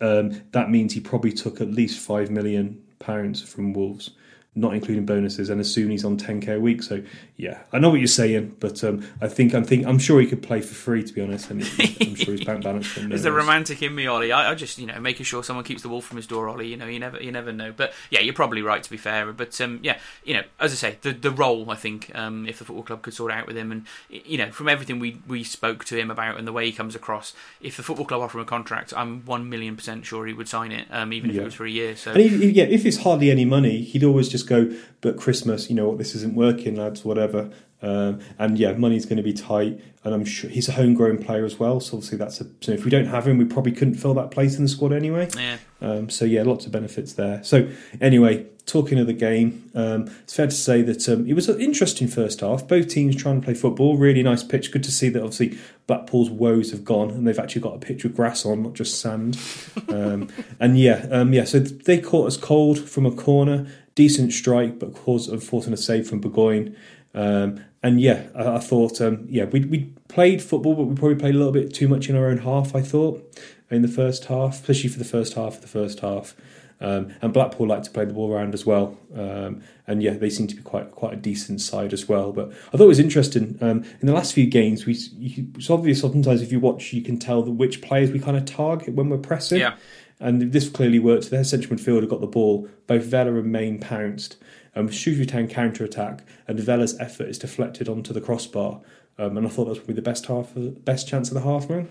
um, that means he probably took at least five million pounds from Wolves not including bonuses, and assume he's on 10k a week. So yeah, I know what you're saying, but um, I think I'm think I'm sure he could play for free to be honest, and I'm sure his bank balance.
There's a romantic in me, Ollie. I, I, just you know making sure someone keeps the wolf from his door, Ollie. You know, you never you never know. But yeah, you're probably right to be fair. But um, yeah, you know, as I say, the the role I think um, if the football club could sort out with him, and you know, from everything we we spoke to him about and the way he comes across, if the football club offer him a contract, I'm one million percent sure he would sign it, um, even if yeah. it was for a year. So
he, yeah, if it's hardly any money, he'd always just go, but Christmas, you know what, this isn't working, lads, whatever. Um, and yeah, money's going to be tight, and I'm sure he's a homegrown player as well. So obviously that's a. So if we don't have him, we probably couldn't fill that place in the squad anyway.
Yeah.
Um, so yeah, lots of benefits there. So anyway, talking of the game, um, it's fair to say that um, it was an interesting first half. Both teams trying to play football. Really nice pitch. Good to see that obviously Blackpool's woes have gone and they've actually got a pitch with grass on, not just sand. Um, and yeah, um, yeah. So they caught us cold from a corner decent strike, but caused unfortunate save from Burgoyne. Um, and yeah, I, I thought, um, yeah, we we played football, but we probably played a little bit too much in our own half. I thought in the first half, especially for the first half of the first half. Um, and Blackpool like to play the ball around as well. Um, and yeah, they seem to be quite quite a decent side as well. But I thought it was interesting um, in the last few games. We you, it's obvious sometimes if you watch, you can tell the which players we kind of target when we're pressing.
Yeah.
And this clearly worked. Their central midfielder got the ball. Both Vela and Main pounced. Um, Shrewsbury counter attack, and Vela's effort is deflected onto the crossbar. Um, and I thought that was probably the best half, best chance of the half, man.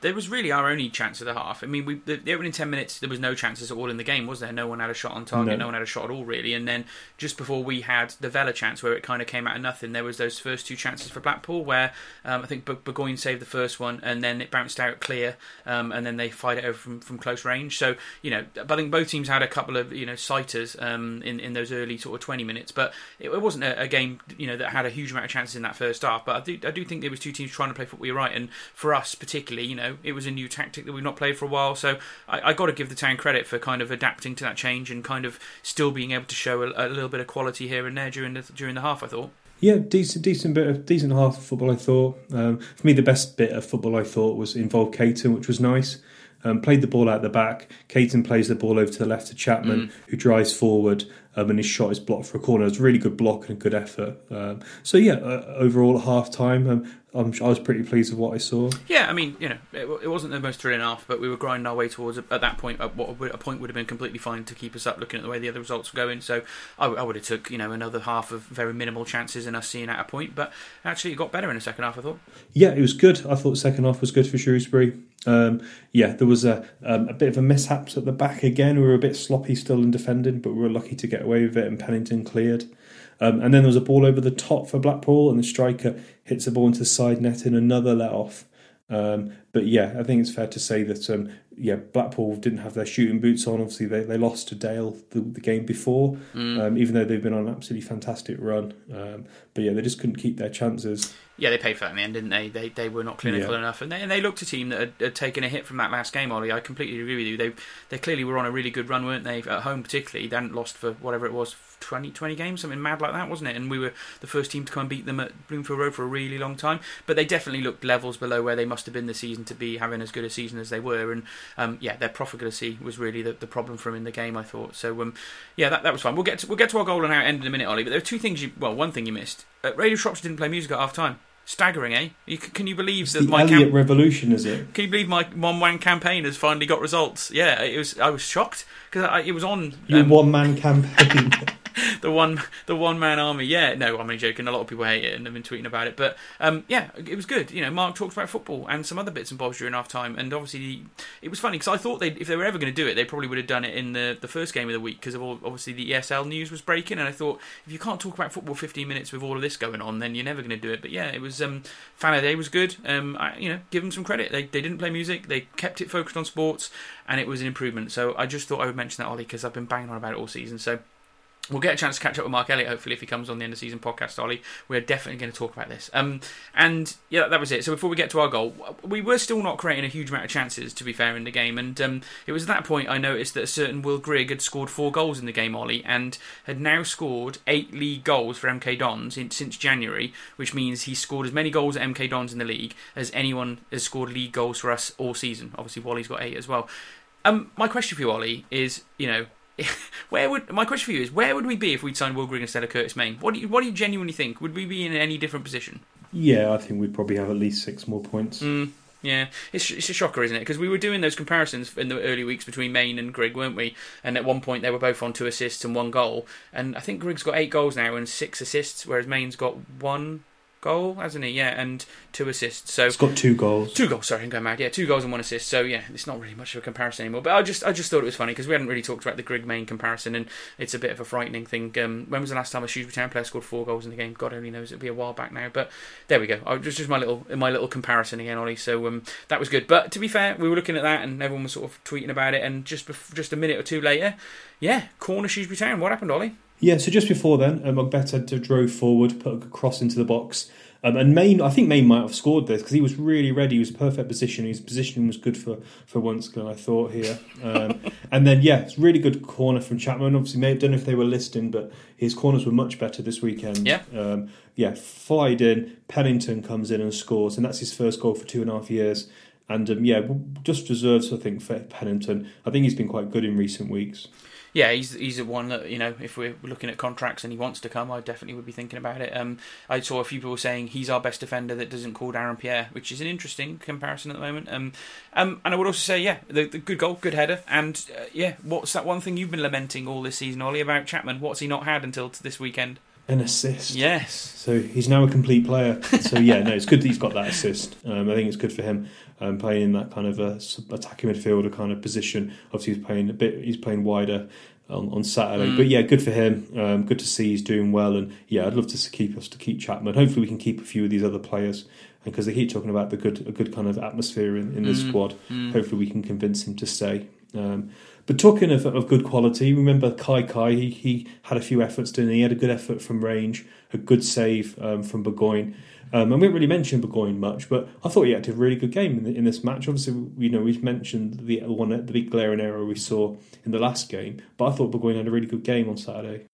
There was really our only chance of the half. I mean, we the, the opening ten minutes there was no chances at all in the game, was there? No one had a shot on target, no, no one had a shot at all really. And then just before we had the Vela chance, where it kind of came out of nothing, there was those first two chances for Blackpool, where um, I think Burgoyne saved the first one, and then it bounced out clear, um, and then they fired it over from, from close range. So you know, I think both teams had a couple of you know sighters um, in in those early sort of twenty minutes, but it, it wasn't a, a, game you know that had a huge amount of chances in that first half. But I do I do think there was two teams trying to play football We were right, and for us particularly, you know, it was a new tactic that we've not played for a while. So I, I got to give the town credit for kind of adapting to that change and kind of still being able to show a, a little bit of quality here and there during the during the half. I thought.
Yeah, decent, decent bit of decent half of football. I thought. Um, for me, the best bit of football I thought was involved Caton, which was nice. Um, played the ball out the back. Caton plays the ball over to the left to Chapman, mm. who drives forward, um, and his shot is blocked for a corner. It's a really good block and a good effort. Um, so yeah, uh, overall at half time, um, I'm, i was pretty pleased with what I saw.
Yeah, I mean, you know, it, it wasn't the most thrilling half, but we were grinding our way towards at that point. At what a point would have been completely fine to keep us up, looking at the way the other results were going. So I, I would have took you know another half of very minimal chances and us seeing at a point. But actually, it got better in the second half. I thought.
Yeah, it was good. I thought the second half was good for Shrewsbury. Um, yeah, there was a um, a bit of a mishaps at the back again. We were a bit sloppy still in defending, but we were lucky to get away with it, and Pennington cleared. Um, and then there was a ball over the top for Blackpool, and the striker hits the ball into the side net in another let off. Um, but yeah, I think it's fair to say that um, yeah, Blackpool didn't have their shooting boots on. Obviously, they, they lost to Dale the, the game before, mm. um, even though they've been on an absolutely fantastic run. Um, but yeah, they just couldn't keep their chances.
Yeah, they paid for that in the end, didn't they? They they were not clinical yeah. enough, and they, and they looked a team that had, had, taken a hit from that last game. Ollie, I completely agree with you. They they clearly were on a really good run, weren't they? At home, particularly, they hadn't lost for whatever it was 20, 20 games, something mad like that, wasn't it? And we were the first team to come and beat them at Bloomfield Road for a really long time. But they definitely looked levels below where they must have been this season to be having as good a season as they were. And um, yeah, their profligacy was really the, the problem for them in the game, I thought. So um, yeah, that, that was fun. We'll get to, we'll get to our goal and it ended in a minute, Ollie. But there are two things you well, one thing you missed. Uh, Radio Shropshire didn't play music at half time. Staggering, eh? You, can you believe
it's
that
the my Elliott cam- revolution? Is it?
Can you believe my one man campaign has finally got results? Yeah, it was. I was shocked because it was on.
Your um, one man campaign.
the one the one man army. Yeah, no, I'm only joking. A lot of people hate it and have been tweeting about it, but um, yeah, it was good. You know, Mark talked about football and some other bits and bobs during half time, and obviously it was funny because I thought they if they were ever going to do it, they probably would have done it in the the first game of the week because of all obviously the ESL news was breaking, and I thought if you can't talk about football 15 minutes with all of this going on, then you're never going to do it. But yeah, it was um, Fanaday was good. Um, I, you know, give them some credit. They they didn't play music. They kept it focused on sports, and it was an improvement. So I just thought I would mention that Ollie because I've been banging on about it all season. So We'll get a chance to catch up with Mark Elliott, hopefully, if he comes on the end of season podcast, Ollie. We're definitely going to talk about this. Um, and yeah, that was it. So before we get to our goal, we were still not creating a huge amount of chances, to be fair, in the game. And um, it was at that point I noticed that a certain Will Grigg had scored four goals in the game, Ollie, and had now scored eight league goals for MK Dons in, since January, which means he scored as many goals at MK Dons in the league as anyone has scored league goals for us all season. Obviously, Whalley's got eight as well. Um, my question for you, Ollie, is you know where would my question for you is where would we be if we'd signed Will Grigg instead of Curtis Main? What do you what do you genuinely think? Would we be in any different position?
Yeah, I think we'd probably have at least six more points.
Mm, yeah, it's it's a shocker, isn't it? Because we were doing those comparisons in the early weeks between Main and Grigg, weren't we? And at one point they were both on two assists and one goal. And I think Grigg's got eight goals now and six assists, whereas Main's got one goal, hasn't he? Yeah, and two assists. So
it's got two goals.
Two goals. Sorry, I'm going mad. Yeah, two goals and one assist. So yeah, it's not really much of a comparison anymore. But I just I just thought it was funny because we hadn't really talked about the Grigg Main comparison, and it's a bit of a frightening thing. Um, when was the last time a Shrewsbury Town player scored four goals in the game? God only knows. It'll be a while back now. But there we go. I just just my little my little comparison again, Ollie. So um, that was good. But to be fair, we were looking at that, and everyone was sort of tweeting about it. And just bef- just a minute or two later, yeah, corner Shrewsbury Town. What happened, Ollie?
Yeah, so just before then, um, Ogbeta drove forward, put a cross into the box. Um, and Main, I think Main might have scored this because he was really ready. He was in perfect position. His positioning was good for for once. I thought here, um, and then yeah, it's really good corner from Chapman. Obviously, I don't know if they were listing, but his corners were much better this weekend.
Yeah,
um, yeah, flied in. Pennington comes in and scores, and that's his first goal for two and a half years. And um, yeah, just deserves I think for Pennington. I think he's been quite good in recent weeks
yeah, he's he's a one that you know if we're looking at contracts and he wants to come, I definitely would be thinking about it. Um, I saw a few people saying he's our best defender that doesn't call Darren Pierre, which is an interesting comparison at the moment. Um, um, and I would also say, yeah, the, the good goal, good header, and uh, yeah, what's that one thing you've been lamenting all this season, Ollie, about Chapman? What's he not had until this weekend?
an assist.
Yes.
So he's now a complete player. So yeah, no, it's good that he's got that assist. Um, I think it's good for him um, playing in that kind of a attacking midfielder kind of position. Obviously, he's playing a bit. He's playing wider on, on Saturday. Mm. But yeah, good for him. Um, good to see he's doing well. And yeah, I'd love to keep us to keep Chapman. Hopefully, we can keep a few of these other players. And because they keep talking about the good a good kind of atmosphere in, in this mm. squad, mm. hopefully we can convince him to stay. Um, but talking of, of good quality, remember Kai Kai, he, he had a few efforts, didn't he? He had a good effort from range, a good save um, from Burgoyne. Um, and we didn't really mention Burgoyne much, but I thought he had a really good game in, the, in this match. Obviously, you know we've mentioned the one the big glaring error we saw in the last game, but I thought Burgoyne had a really good game on Saturday.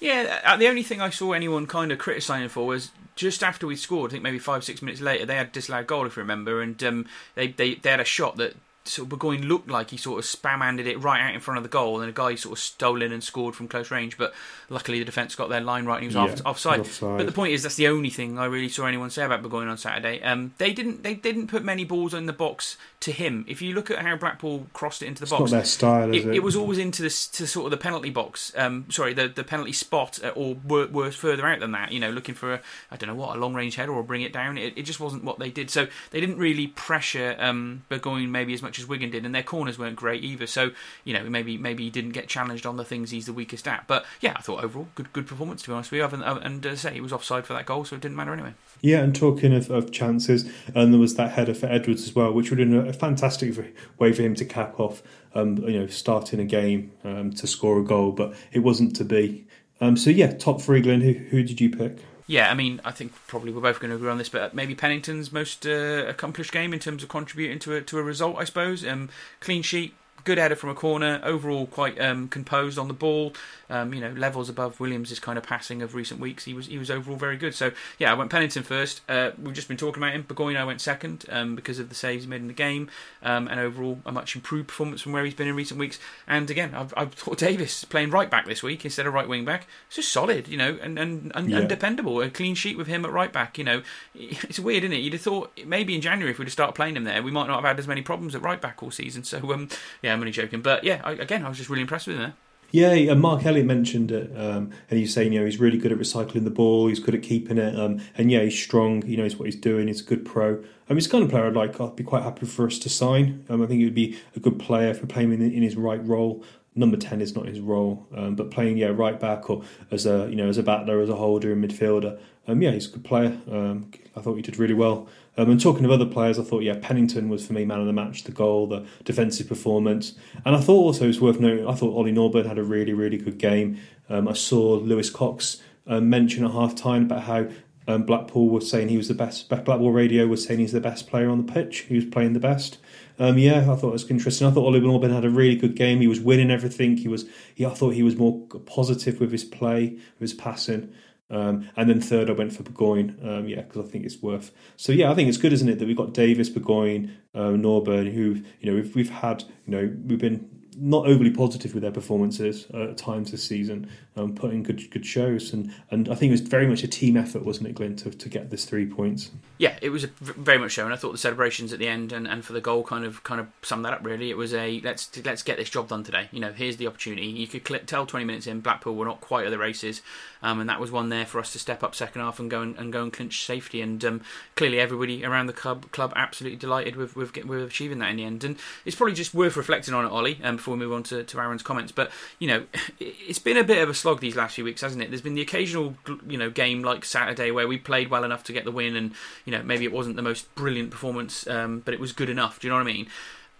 Yeah, uh, the only thing I saw anyone kind of criticising for was just after we scored. I think maybe five six minutes later they had disallowed goal if you remember, and um, they, they they had a shot that sort of Burgoyne looked like he sort of spam-handed it right out in front of the goal, and a guy sort of stole in and scored from close range. But luckily, the defence got their line right, and he was yeah, off, offside. offside. But the point is, that's the only thing I really saw anyone say about Burgoyne on Saturday. Um, they didn't they didn't put many balls in the box to him. If you look at how Blackpool crossed it into the
it's
box,
not their style.
It,
it?
it, was always into the to sort of the penalty box. Um, sorry, the the penalty spot, uh, or worse further out than that. You know, looking for a I don't know what a long range header or bring it down. It, it just wasn't what they did. So they didn't really pressure um, Burgoyne maybe as much as Wigan did, and their corners weren't great either. So you know maybe maybe he didn't get challenged on the things he's the weakest at. But yeah, I thought overall good good performance to be honest with you. And, and uh, say he was offside for that goal, so it didn't matter anyway.
Yeah, and talking of, of chances, and there was that header for Edwards as well, which would have been a fantastic way for him to cap off, um, you know, starting a game um, to score a goal, but it wasn't to be. Um, so yeah, top three, Glenn. Who, who did you pick?
Yeah, I mean, I think probably we're both going to agree on this, but maybe Pennington's most uh, accomplished game in terms of contributing to a, to a result, I suppose. Um, clean sheet, good header from a corner. Overall, quite um, composed on the ball. Um, you know, levels above Williams' kind of passing of recent weeks. He was he was overall very good. So yeah, I went Pennington first. Uh, we've just been talking about him. Burgoyne I went second um, because of the saves he made in the game, um, and overall a much improved performance from where he's been in recent weeks. And again, I've, I've thought Davis playing right back this week instead of right wing back. It's just solid, you know, and and, and, yeah. and dependable. A clean sheet with him at right back. You know, it's weird, isn't it? You'd have thought maybe in January if we'd have started playing him there, we might not have had as many problems at right back all season. So um, yeah, I'm only joking, but yeah, I, again, I was just really impressed with him there.
Yeah, and Mark Elliott mentioned it, um, and he's saying you know he's really good at recycling the ball, he's good at keeping it, um, and yeah, he's strong. He knows what he's doing. He's a good pro. I mean, he's the kind of player I'd like. I'd be quite happy for us to sign. Um, I think he would be a good player for playing in, in his right role. Number ten is not his role, um, but playing yeah right back or as a you know as a battler, as a holder and midfielder. Um, yeah, he's a good player. Um, I thought he did really well. Um, and talking of other players, I thought, yeah, Pennington was for me man of the match, the goal, the defensive performance. And I thought also it's worth noting, I thought Ollie Norburn had a really, really good game. Um, I saw Lewis Cox uh, mention at half time about how um, Blackpool was saying he was the best, Blackpool Radio was saying he's the best player on the pitch, he was playing the best. Um, yeah, I thought it was interesting. I thought Ollie Norburn had a really good game. He was winning everything. He was, he, I thought he was more positive with his play, with his passing. Um, and then third, I went for Burgoyne, um, yeah, because I think it's worth. So yeah, I think it's good, isn't it, that we've got Davis, Burgoyne, uh, Norburn, who you know we've, we've had, you know, we've been not overly positive with their performances uh, at times this season, um, putting good good shows, and and I think it was very much a team effort, wasn't it, Glenn, to, to get this three points?
Yeah, it was very much so, and I thought the celebrations at the end and, and for the goal kind of kind of summed that up. Really, it was a let's let's get this job done today. You know, here's the opportunity. You could cl- tell 20 minutes in Blackpool were not quite at the races, um, and that was one there for us to step up second half and go and, and go and clinch safety. And um, clearly, everybody around the club club absolutely delighted with with, with achieving that in the end. And it's probably just worth reflecting on it, Ollie, um, before we move on to, to Aaron's comments. But you know, it's been a bit of a slog these last few weeks, hasn't it? There's been the occasional you know game like Saturday where we played well enough to get the win, and you know maybe it wasn't the most brilliant performance, um, but it was good enough. Do you know what I mean?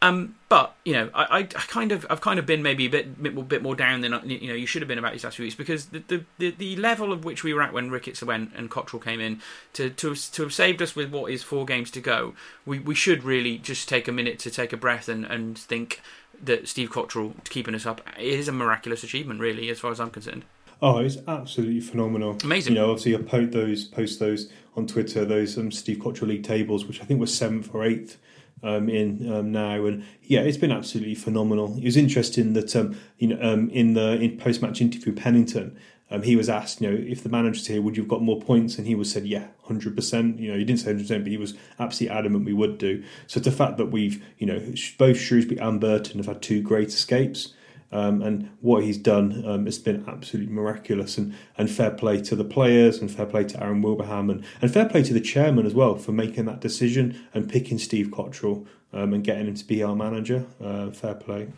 Um, but you know, I, I, kind of, I've kind of been maybe a bit, bit, bit more down than you know you should have been about these last few weeks because the, the, the, the level of which we were at when Ricketts went and Cotterill came in to to to have saved us with what is four games to go, we we should really just take a minute to take a breath and and think that Steve Cotterill keeping us up is a miraculous achievement, really, as far as I'm concerned.
Oh, it's absolutely phenomenal.
Amazing.
You know, obviously I post those post those on Twitter, those um, Steve Cotterill league tables, which I think were seventh or eighth um, in um, now, and yeah, it's been absolutely phenomenal. It was interesting that um, you know um, in the in post match interview Pennington, um, he was asked, you know, if the manager's here, would you have got more points? And he was said, yeah, hundred percent. You know, he didn't say hundred percent, but he was absolutely adamant we would do. So it's the fact that we've, you know, both Shrewsbury and Burton have had two great escapes Um, and what he's done um, has been absolutely miraculous. And, and fair play to the players, and fair play to Aaron Wilbraham, and, and fair play to the chairman as well for making that decision and picking Steve Cotterill um, and getting him to be our manager. Uh, fair play.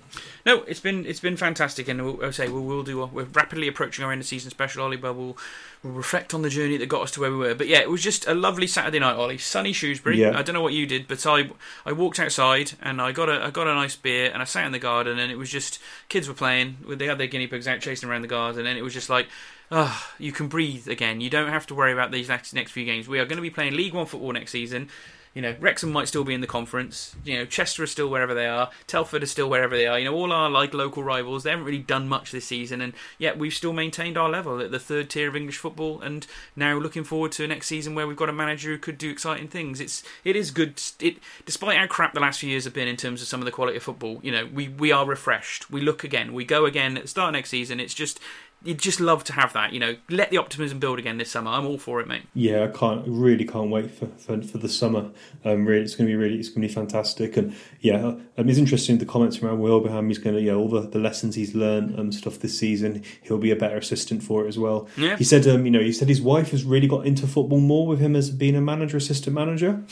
No, it's been it's been fantastic, and we'll, I'll say we'll, we'll do. We're rapidly approaching our end of season special, Ollie, but we'll, we'll reflect on the journey that got us to where we were. But yeah, it was just a lovely Saturday night, Ollie. Sunny Shrewsbury.
Yeah.
I don't know what you did, but I I walked outside and I got a I got a nice beer and I sat in the garden and it was just kids were playing. They had their guinea pigs out chasing around the garden, and it was just like. Ah, you can breathe again. You don't have to worry about these next next few games. We are going to be playing League One football next season. You know, Wrexham might still be in the conference. You know, Chester is still wherever they are. Telford is still wherever they are. You know, all our like local rivals. They haven't really done much this season, and yet we've still maintained our level at the third tier of English football. And now looking forward to next season where we've got a manager who could do exciting things. It's it is good. It despite how crap the last few years have been in terms of some of the quality of football. You know, we we are refreshed. We look again. We go again at the start of next season. It's just you'd just love to have that. You know, let the optimism build again this summer. I'm all for it, mate.
Yeah, I can't really can't wait for, for, for the summer. Um, really, it's going to be really it's going to be fantastic. And yeah, um, it's interesting the comments from Wilbraham. He's going to yeah all the, the lessons he's learned and stuff this season. He'll be a better assistant for it as well.
Yeah.
He said um you know he said his wife has really got into football more with him as being a manager assistant manager.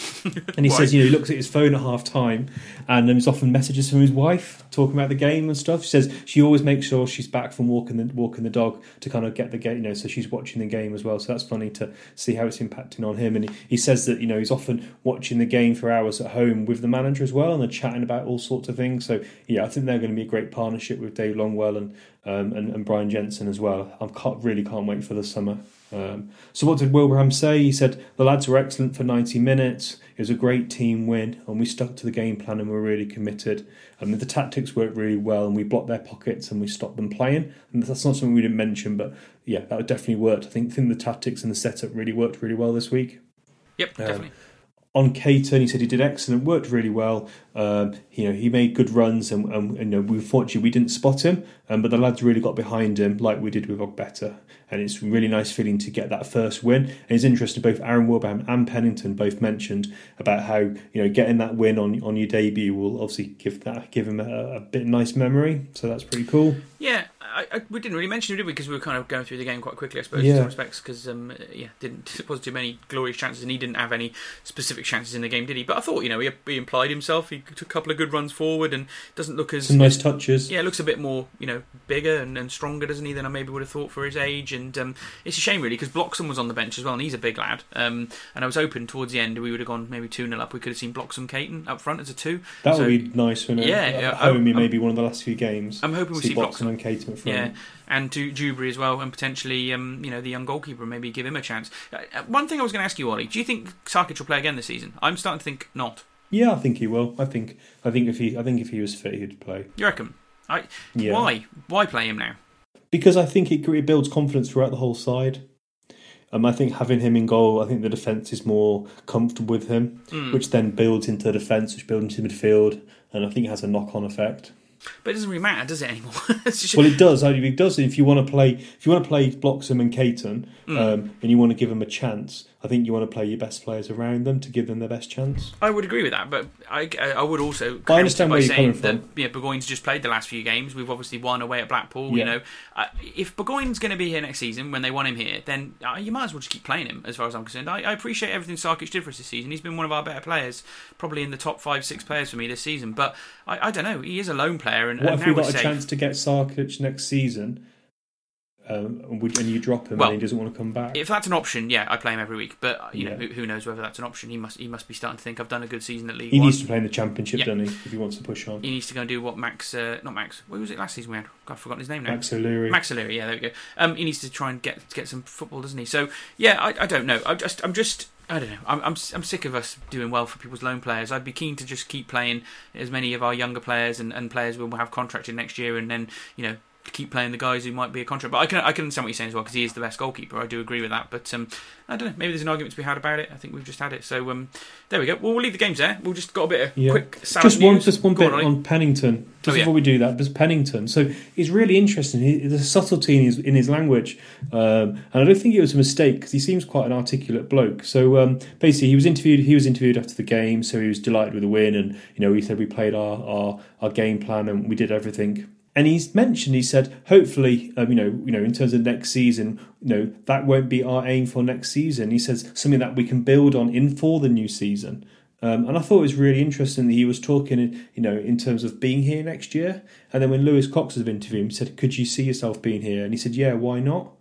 And he says you know he looks at his phone at half time and there's often messages from his wife talking about the game and stuff. She says she always makes sure she's back from walking the walking the dog to kind of get the game, you know, so she's watching the game as well. So that's funny to see how it's impacting on him. And he, he says that you know he's often watching the game for hours at home with the manager as well, and they're chatting about all sorts of things. So yeah, I think they're going to be a great partnership with Dave Longwell and um, and, and Brian Jensen as well. I can't, really can't wait for the summer. Um, so what did Wilbraham say? He said the lads were excellent for 90 minutes. It was a great team win, and we stuck to the game plan and we were really committed. And the tactics worked really well, and we blocked their pockets and we stopped them playing. And that's not something we didn't mention, but yeah, that definitely worked. I think, I think the tactics and the setup really worked really well this week.
Yep, um, definitely.
On Caton, he said he did excellent, worked really well. Um, you know, he made good runs, and, and, you know, we unfortunately we didn't spot him, um, but the lads really got behind him, like we did with Ogbeta. And it's really nice feeling to get that first win. And it's interesting, both Aaron Wilbraham and Pennington both mentioned about how you know getting that win on on your debut will obviously give that give him a, a bit nice memory. So that's pretty cool.
Yeah, I, I, we didn't really mention it, did we? Because we were kind of going through the game quite quickly, I suppose,
Yeah.
in some respects. Because um, yeah, didn't wasn't too many glorious chances, and he didn't have any specific chances in the game, did he? But I thought, you know, he, he implied himself. He took a couple of good runs forward, and doesn't look as
Some nice touches.
yeah, looks a bit more, you know, bigger and, and stronger, doesn't he, than I maybe would have thought for his age. And um, it's a shame, really, because Bloxham was on the bench as well, and he's a big lad. Um, and I was hoping towards the end we would have gone maybe 2 0 up. We could have seen Bloxham Caton up front as a 2.
That
So-
would be nice when
Yeah,
at
yeah,
home,
I'm-
maybe one of the last few games.
I'm hoping we
see
see
Boxing
Bloxham.
and Caton.
Yeah, and to Dewberry as well, and potentially, um, you know, the young goalkeeper, maybe give him a chance. Uh, one thing I was going to ask you, Ollie, do you think Sarkic will play again this season? I'm starting to think not.
Yeah, I think he will. I think I think if he I think if he was fit, he'd play.
You reckon? I,
Yeah.
Why? Why play him now?
Because I think it, it builds confidence throughout the whole side. Um, I think having him in goal, I think the defence is more comfortable with him,
Hmm.
which then builds into the defence, which builds into midfield, and I think it has a knock-on effect.
But it doesn't really matter, does it anymore? Just-
Well, it does. It does. If you want to play, if you want to play Bloxham and Caton,
Hmm.
um, and you want to give them a chance, I think you want to play your best players around them to give them their best chance.
I would agree with that, but I, I would also.
I understand where you're coming from.
That, yeah, Burgoyne's just played the last few games. We've obviously won away at Blackpool. You know, uh, if Burgoyne's going to be here next season when they want him here, then uh, you might as well just keep playing him. As far as I'm concerned, I, I appreciate everything Sarkic did for us this season. He's been one of our better players, probably in the top five, six players for me this season. But I, I don't know. He is a lone player, and,
What
and
if we got a
safe.
chance to get Sarkic next season, um, and, we, and you drop him
Well,
and he doesn't want to come back?
If that's an option, yeah, I play him every week. But you know, who, who knows whether that's an option? He must he must be starting to think I've done a good season at League
he
One.
needs to play in the championship,
Yeah.
doesn't he? If he wants to push on.
He needs to go and do what Max, uh, not Max. What was it last season we had? God, I've forgotten his name now.
Max O'Leary.
Max O'Leary, yeah, there we go. Um, he needs to try and get get some football, doesn't he? So yeah, I, I don't know. I just I'm just I don't know. I'm, I'm I'm sick of us doing well for people's loan players. I'd be keen to just keep playing as many of our younger players and, and players we'll have contracted next year, and then you know keep playing the guys who might be a contract. But I can I can understand what you're saying as well because he is the best goalkeeper. I do agree with that. But um, I don't know. Maybe there's an argument to be had about it. I think we've just had it. So um, there we go. Well, we'll leave the games there. We'll just got a bit of
Yeah.
quick
just one,
news.
just one
Go
bit
on,
on, Pennington. Just
Oh, yeah.
before we do that, because Pennington. So he's really interesting. He, there's subtlety in his in his language, um, and I don't think it was a mistake because he seems quite an articulate bloke. So um, basically, he was interviewed. He was interviewed after the game, so he was delighted with the win, and you know he said we played our our, our game plan and we did everything and he's mentioned he said hopefully um, you know you know in terms of next season you know that won't be our aim for next season he says something that we can build on in for the new season um, and I thought it was really interesting that he was talking, you know, in terms of being here next year. And then when Lewis Cox was interviewed, he said, "Could you see yourself being here?" And he said, "Yeah, why not?"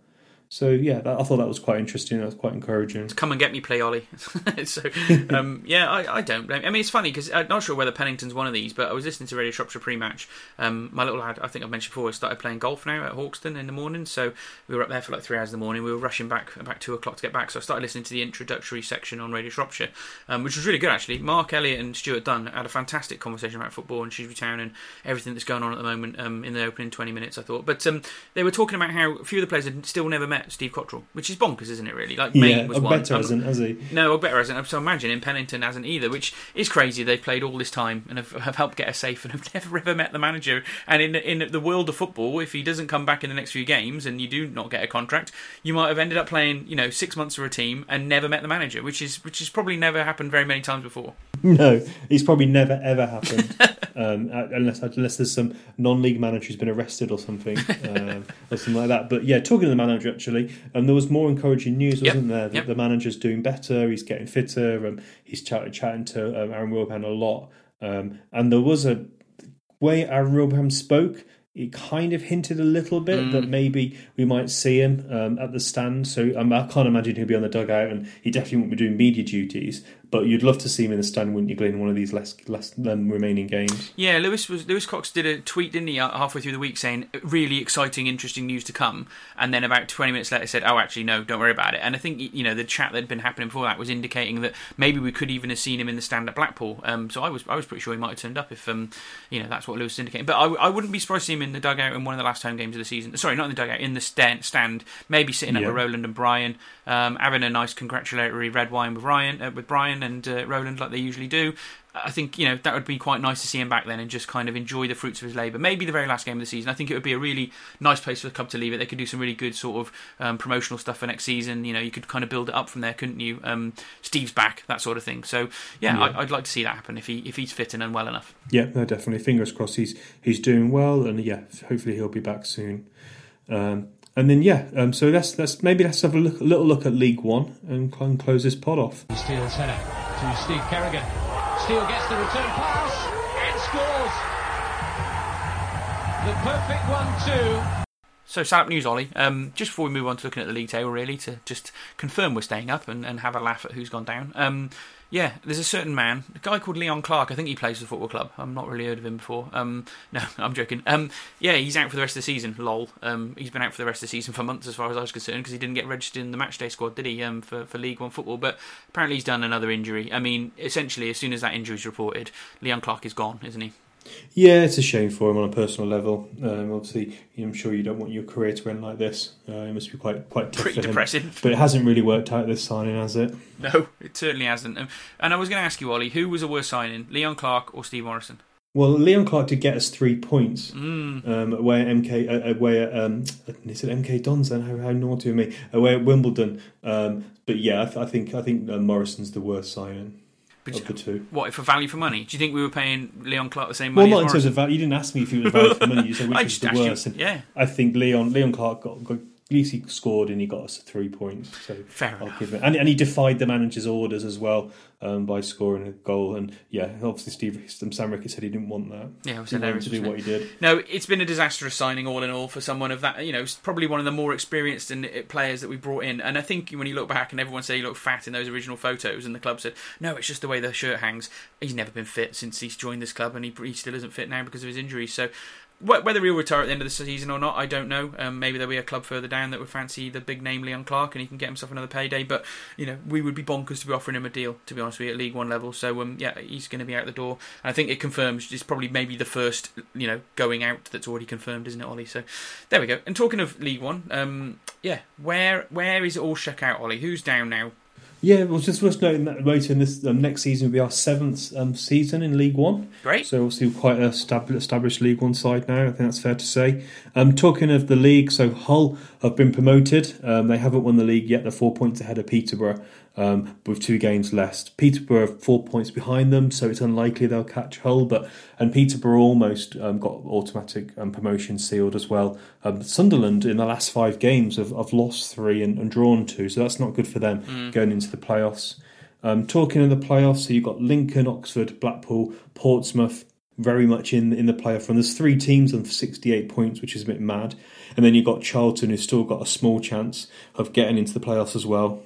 So yeah, that, I thought that was quite interesting. That was quite encouraging.
Come and get me, play Ollie. so um, yeah, I, I, don't blame. I mean, it's funny because I'm not sure whether Pennington's one of these, but I was listening to Radio Shropshire pre-match. Um, my little lad, I think I've mentioned before, started playing golf now at Hawkstone in the morning. So we were up there for like three hours in the morning. We were rushing back about two o'clock to get back. So I started listening to the introductory section on Radio Shropshire, um, which was really good actually. Mark Elliott and Stuart Dunn had a fantastic conversation about football and Shrewsbury Town and everything that's going on at the moment um, in the opening 20 minutes. I thought, but um, they were talking about how a few of the players had still never met Steve Cotterill which is bonkers, isn't it? Really, like Main
yeah,
was
one.
Better
hasn't, has he?
No, better hasn't. So imagine in Pennington hasn't either, which is crazy. They've played all this time and have, have helped get us safe and have never ever met the manager. And in in the world of football, if he doesn't come back in the next few games and you do not get a contract, you might have ended up playing you know six months for a team and never met the manager, which is which has probably never happened very many times before.
No, it's probably never ever happened um, unless unless there's some non-league manager who's been arrested or something um, or something like that. But yeah, talking to the manager actually, um, there was more encouraging news, wasn't
Yep,
there? That
yep.
the manager's doing better. He's getting fitter. and he's chatting chatting to um, Aaron Wilbraham a lot. Um, and there was a way Aaron Wilbraham spoke. It kind of hinted a little bit
Mm.
that maybe we might see him um, at the stand. So um, I can't imagine he'll be on the dugout, and he definitely won't be doing media duties. But you'd love to see him in the stand, wouldn't you, Glenn? in One of these less less um, remaining games.
Yeah, Lewis was Lewis Cox did a tweet, didn't he, uh, halfway through the week saying really exciting, interesting news to come, and then about twenty minutes later said, "Oh, actually, no, don't worry about it." And I think you know the chat that had been happening before that was indicating that maybe we could even have seen him in the stand at Blackpool. Um, so I was I was pretty sure he might have turned up if um, you know that's what Lewis indicated. But I, I wouldn't be surprised to see him in the dugout in one of the last home games of the season. Sorry, not in the dugout, in the stand, stand maybe sitting up with Roland and Brian, um, having a nice congratulatory red wine with Ryan uh, with Brian and uh, Roland like they usually do. I think you know that would be quite nice to see him back then and just kind of enjoy the fruits of his labour. Maybe the very last game of the season. I think it would be a really nice place for the club to leave it. They could do some really good sort of um, promotional stuff for next season. You know, you could kind of build it up from there, couldn't you? Um, Steve's back, that sort of thing. So yeah,
Yeah.
I, I'd like to see that happen if he if he's fit and well enough.
Yeah, no, definitely. Fingers crossed he's he's doing well, and yeah, hopefully he'll be back soon. Um, and then yeah, um, so let's let's maybe let's have a, look, a little look at League One and, cl- and close this pod off.
Steele's header to Steve Kerrigan. Steele gets the return pass and scores. The perfect one-two.
So, Salop News, Ollie. Um, just before we move on to looking at the league table, really, to just confirm we're staying up and, and have a laugh at who's gone down. Um, yeah, there's a certain man, a guy called Leon Clarke. I think he plays for the football club. I'm not really heard of him before. Um, no, I'm joking. Um, yeah, he's out for the rest of the season. Lol. Um, he's been out for the rest of the season for months, as far as I was concerned, because he didn't get registered in the matchday squad, did he? Um, for for League One football, but apparently he's done another injury. I mean, essentially, as soon as that injury is reported, Leon Clarke is gone, isn't he?
Yeah, it's a shame for him on a personal level. Um, obviously, I'm sure you don't want your career to end like this. Uh, it must be quite quite
Pretty
for him. But it hasn't really worked out this signing, has it?
No, it certainly hasn't. Um, and I was going to ask you, Ollie, who was a worse signing, Leon Clarke or Steve Morison?
Well, Leon Clarke did get us three points.
Mm.
Um, away at MK, uh, away at um, is it MK Dons? Then how, how naughty of me. Away at Wimbledon. Um, but yeah, I, th- I think I think uh, Morison's the worst signing of the two.
what for value for money? Do you think we were paying Leon Clarke the same money?
Well, not in terms of value. You didn't ask me if he was value for money. You said which
I
was
just
the
asked you-
worst.
Yeah,
I think Leon Leon Clarke got, got at least he scored and he got us three points. So
fair
I'll
enough.
give it. And, and he defied the manager's orders as well um, by scoring a goal. And yeah, obviously Steve Sam Ricketts said he didn't want that.
Yeah, it was
He
hilarious.
to do what he did.
No, it's been a disastrous signing all in all for someone of that. You know, probably one of the more experienced and uh, players that we brought in. And I think when you look back and everyone said he looked fat in those original photos, and the club said no, it's just the way the shirt hangs. He's never been fit since he's joined this club, and he, he still isn't fit now because of his injuries. So. Wh- Whether he'll retire at the end of the season or not, I don't know. Um, maybe there'll be a club further down that would fancy the big name Leon Clarke, and he can get himself another payday. But you know, we would be bonkers to be offering him a deal. To be honest with you, at League One level. So um, yeah, he's going to be out the door. And I think it confirms it's probably maybe the first you know going out that's already confirmed, isn't it, Ollie? So there we go. And talking of League One, um, yeah, where where is it all shook out, Ollie? Who's down now?
Yeah, well, just worth noting that later in this um, next season will be our seventh um, season in League One.
Great.
So obviously quite a stab- established League One side now. I think that's fair to say. Um, talking of the league, so Hull have been promoted. Um, they haven't won the league yet. They're four points ahead of Peterborough. Um, with two games left. Peterborough four points behind them, so it's unlikely they'll catch Hull. But and Peterborough almost um, got automatic um, promotion sealed as well. Um, Sunderland in the last five games have, have lost three and, and, drawn two, so that's not good for them mm. going into the playoffs. Um, talking of the playoffs, so you've got Lincoln, Oxford, Blackpool, Portsmouth, very much in in the playoff run. There's three teams on 68 points, which is a bit mad. And then you've got Charlton, who's still got a small chance of getting into the playoffs as well.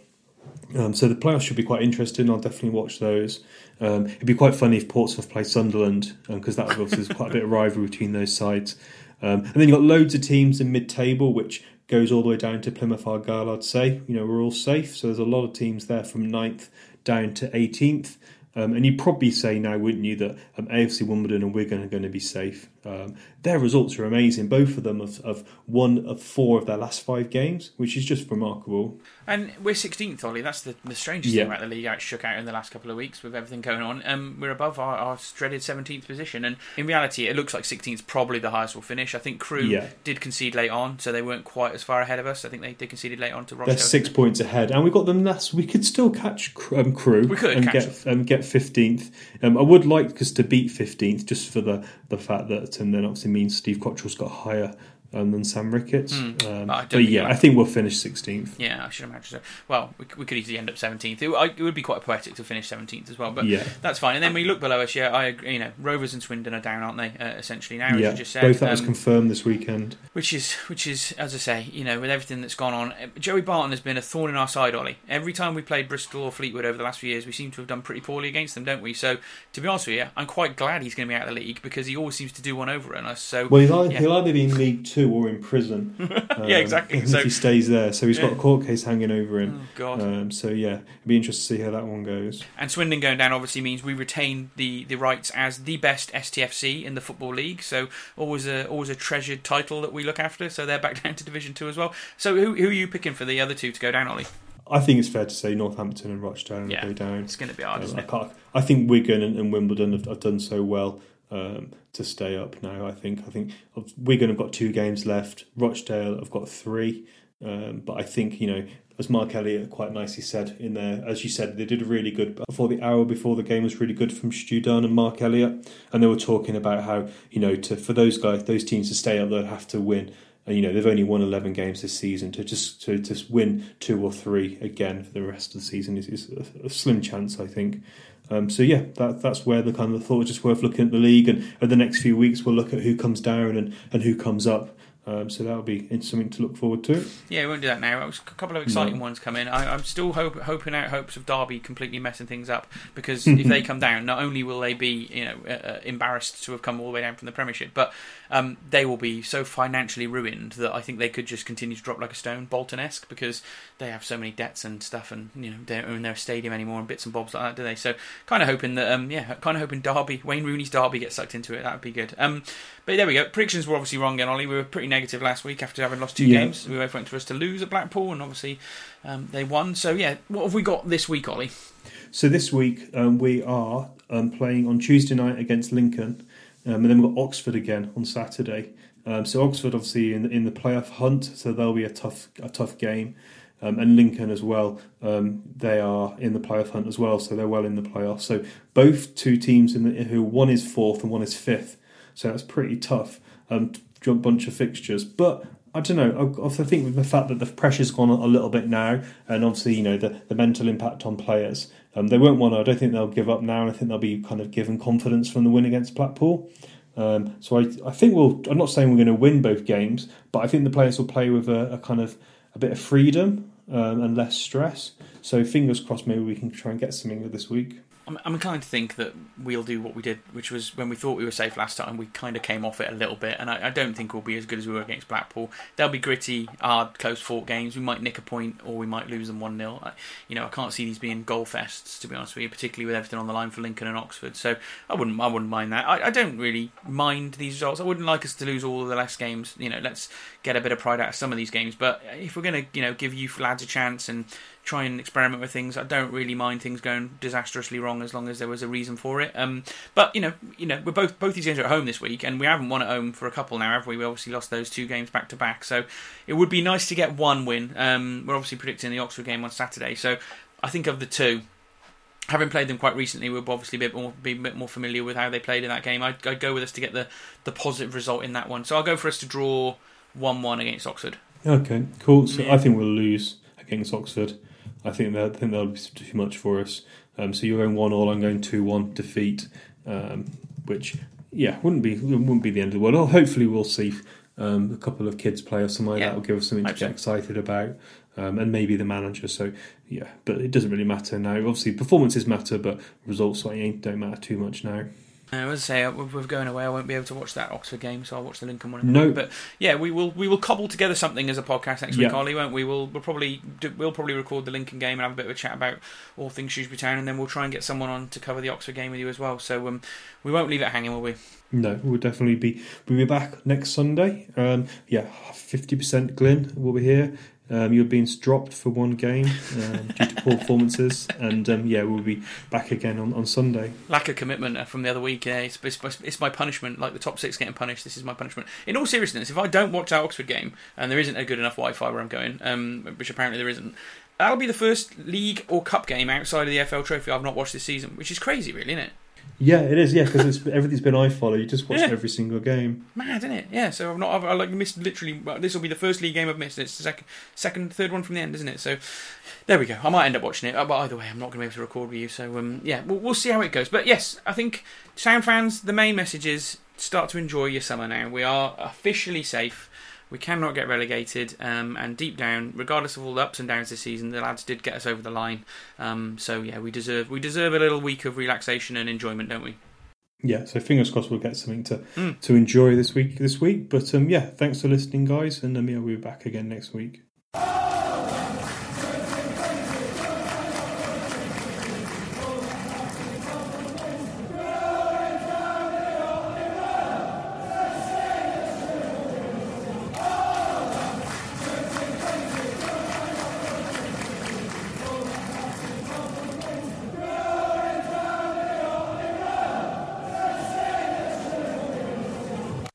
Um, so the playoffs should be quite interesting. I'll definitely watch those. Um, it'd be quite funny if Portsmouth play Sunderland because um, that obviously quite a bit of rivalry between those sides. Um, and then you've got loads of teams in mid-table, which goes all the way down to Plymouth Argyle. I'd say you know we're all safe. So there's a lot of teams there from 9th down to 18th. Um, and you'd probably say now, wouldn't you, that um, AFC Wimbledon and Wigan are going to be safe. Um, their results are amazing. Both of them have, have won of four of their last five games, which is just remarkable.
And we're 16th, Ollie. That's the, the strangest yeah. thing about the league. It shook out in the last couple of weeks with everything going on. Um, we're above our, our, dreaded 17th position. And in reality, it looks like 16th is probably the highest we'll finish. I think Crewe yeah. did concede late on, so they weren't quite as far ahead of us. I think they, they conceded late on to Rochdale.
They're six points ahead. And we got them last. We could still catch um, Crewe
we could
and get, um, get 15th. Um, I would like us to beat 15th just for the, the fact that, and then obviously means Steve Cotterill's got higher um, than Sam Ricketts. Mm. Um, but, but yeah, I think we'll finish 16th.
Yeah, I should imagine so. Well, we, we could easily end up 17th. It, it, would be quite poetic to finish 17th as well, but yeah. that's fine. And then we look below us. Yeah, I agree. You know, Rovers and Swindon are down, aren't they? Uh, essentially now, yeah, as you just said.
Both that um, was confirmed this weekend.
Which is, which is, as I say, you know, with everything that's gone on, uh, Joey Barton has been a thorn in our side, Ollie. Every time we played Bristol or Fleetwood over the last few years, we seem to have done pretty poorly against them, don't we? So, to be honest with you, I'm quite glad he's going to be out of the league because he always seems to do one over on us. So,
well, he'll yeah. he'll either be in League Two or in prison
Um, yeah, exactly.
So, if he stays there, so he's got a court case hanging over him. Oh, God. Um, so yeah, it'd be interesting to see how that one goes.
And Swindon going down obviously means we retain the, the rights as the best STFC in the football league. So always a always a treasured title that we look after. So they're back down to Division Two as well. So who who are you picking for the other two to go down, Ollie?
I think it's fair to say Northampton and Rochdale
yeah,
go down.
It's going to be hard, isn't it?
I, I, think Wigan and, and Wimbledon have, have, done so well um, to stay up now. I think I think Wigan have got two games left. Rochdale have got three, um, but I think you know as Mark Elliott quite nicely said in there, as you said, they did a really good before the hour before the game was really good from Stu Dunn and Mark Elliott, and they were talking about how you know to for those guys, those teams to stay up, they'd have to win. And you know they've only won eleven games this season. To just to just win two or three again for the rest of the season is, is a, a slim chance, I think. Um, so yeah, that, that's where the kind of thought was just worth looking at the league, and over the next few weeks we'll look at who comes down and, and who comes up. Um, so that'll be something to look forward to.
Yeah, we won't do that now. A couple of exciting no. ones come in. I, am still hope, hoping out hopes of Derby completely messing things up because if they come down, not only will they be you know uh, uh, embarrassed to have come all the way down from the Premiership, but um, they will be so financially ruined that I think they could just continue to drop like a stone, Bolton esque, because they have so many debts and stuff, and you know they don't own their stadium anymore and bits and bobs like that, do they? So kind of hoping that um, yeah, kind of hoping Derby, Wayne Rooney's Derby gets sucked into it. That would be good. Um, but there we go. Predictions were obviously wrong again, Ollie. We were pretty negative last week after having lost two yeah. games. We both went for us to lose at Blackpool, and obviously um, they won. So yeah, what have we got this week, Ollie?
So this week um, we are um, playing on Tuesday night against Lincoln, um, and then we've got Oxford again on Saturday. Um, so Oxford obviously in in the playoff hunt, so they'll be a tough a tough game. Um, and Lincoln as well. Um, they are in the playoff hunt as well, so they're well in the playoffs. So both two teams in the, who one is fourth and one is fifth. So that's pretty tough. Um, bunch of fixtures, but I don't know. I, I think with the fact that the pressure's gone a little bit now, and obviously you know the, the mental impact on players, um, they won't want to. I don't think they'll give up now, and I think they'll be kind of given confidence from the win against Blackpool. Um, so I, I think we'll. I'm not saying we're going to win both games, but I think the players will play with a, a kind of a bit of freedom um, and less stress. So fingers crossed, maybe we can try and get something this week.
I'm, I'm inclined to think that we'll do what we did, which was when we thought we were safe last time, we kind of came off it a little bit, and I, I don't think we'll be as good as we were against Blackpool. They'll be gritty, hard, close fought games. We might nick a point or we might lose them 1 0. You know, I can't see these being goal fests, to be honest with you, particularly with everything on the line for Lincoln and Oxford. So I wouldn't, I wouldn't mind that. I, I don't really mind these results. I wouldn't like us to lose all of the last games. You know, let's get a bit of pride out of some of these games. But if we're going to, you know, give you lads a chance and try and experiment with things. I don't really mind things going disastrously wrong as long as there was a reason for it. Um, but you know, you know, we're both both these games are at home this week, and we haven't won at home for a couple now, have we? We obviously lost those two games back to back, so it would be nice to get one win. Um, we're obviously predicting the Oxford game on Saturday, so I think of the two, having played them quite recently, we'll obviously be a bit more, be a bit more familiar with how they played in that game. I'd, I'd, go with us to get the, the positive result in that one. So I'll go for us to draw 1 1 against Oxford.
Okay, cool. So yeah. I think we'll lose against Oxford. I think that I think that'll be too much for us. Um, so you're going one all. I'm going two one defeat, um, which yeah wouldn't be wouldn't be the end of the world. Well, hopefully we'll see um, a couple of kids play or something like yeah. that will give us something to get excited about um, and maybe the manager. So yeah, but it doesn't really matter now. Obviously, performances matter, but results don't matter too much now.
I was say we're going away. I won't be able to watch that Oxford game, so I'll watch the Lincoln one. No, but yeah, we will we will cobble together something as a podcast next week, Ollie, won't we? We'll we'll probably do, we'll probably record the Lincoln game and have a bit of a chat about all things Shrewsbury Town, and then we'll try and get someone on to cover the Oxford game with you as well. So um, we won't leave it hanging, will we?
No, we'll definitely be we'll be back next Sunday. Um, yeah, fifty percent Glenn will be here. Um, you're being dropped for one game um, due to poor performances, and um, yeah, we'll be back again on, on Sunday.
Lack of commitment uh, from the other week. Yeah, it's, it's, it's, my punishment. Like the top six getting punished. This is my punishment. In all seriousness, if I don't watch that Oxford game and there isn't a good enough Wi-Fi where I'm going, um, which apparently there isn't, that'll be the first league or cup game outside of the FL Trophy I've not watched this season, which is crazy, really, isn't it?
Yeah, it is. Yeah, because everything's been I follow. You just watch yeah. every single game.
Mad, isn't it? Yeah. So I've not. I've, I like missed literally. Well, this will be the first league game I've missed. It's the second, second, third one from the end, isn't it? So there we go. I might end up watching it, uh, but either way, I'm not going to be able to record with you. So um, yeah, we'll, we'll see how it goes. But yes, I think sound fans. The main message is start to enjoy your summer now. We are officially safe. We cannot get relegated, um, and deep down, regardless of all the ups and downs this season, the lads did get us over the line. Um, so yeah, we deserve we deserve a little week of relaxation and enjoyment, don't we?
yeah, so fingers crossed we'll get something to mm. to enjoy this week. This week, but um, yeah, thanks for listening, guys, and um, yeah, we'll be back again next week.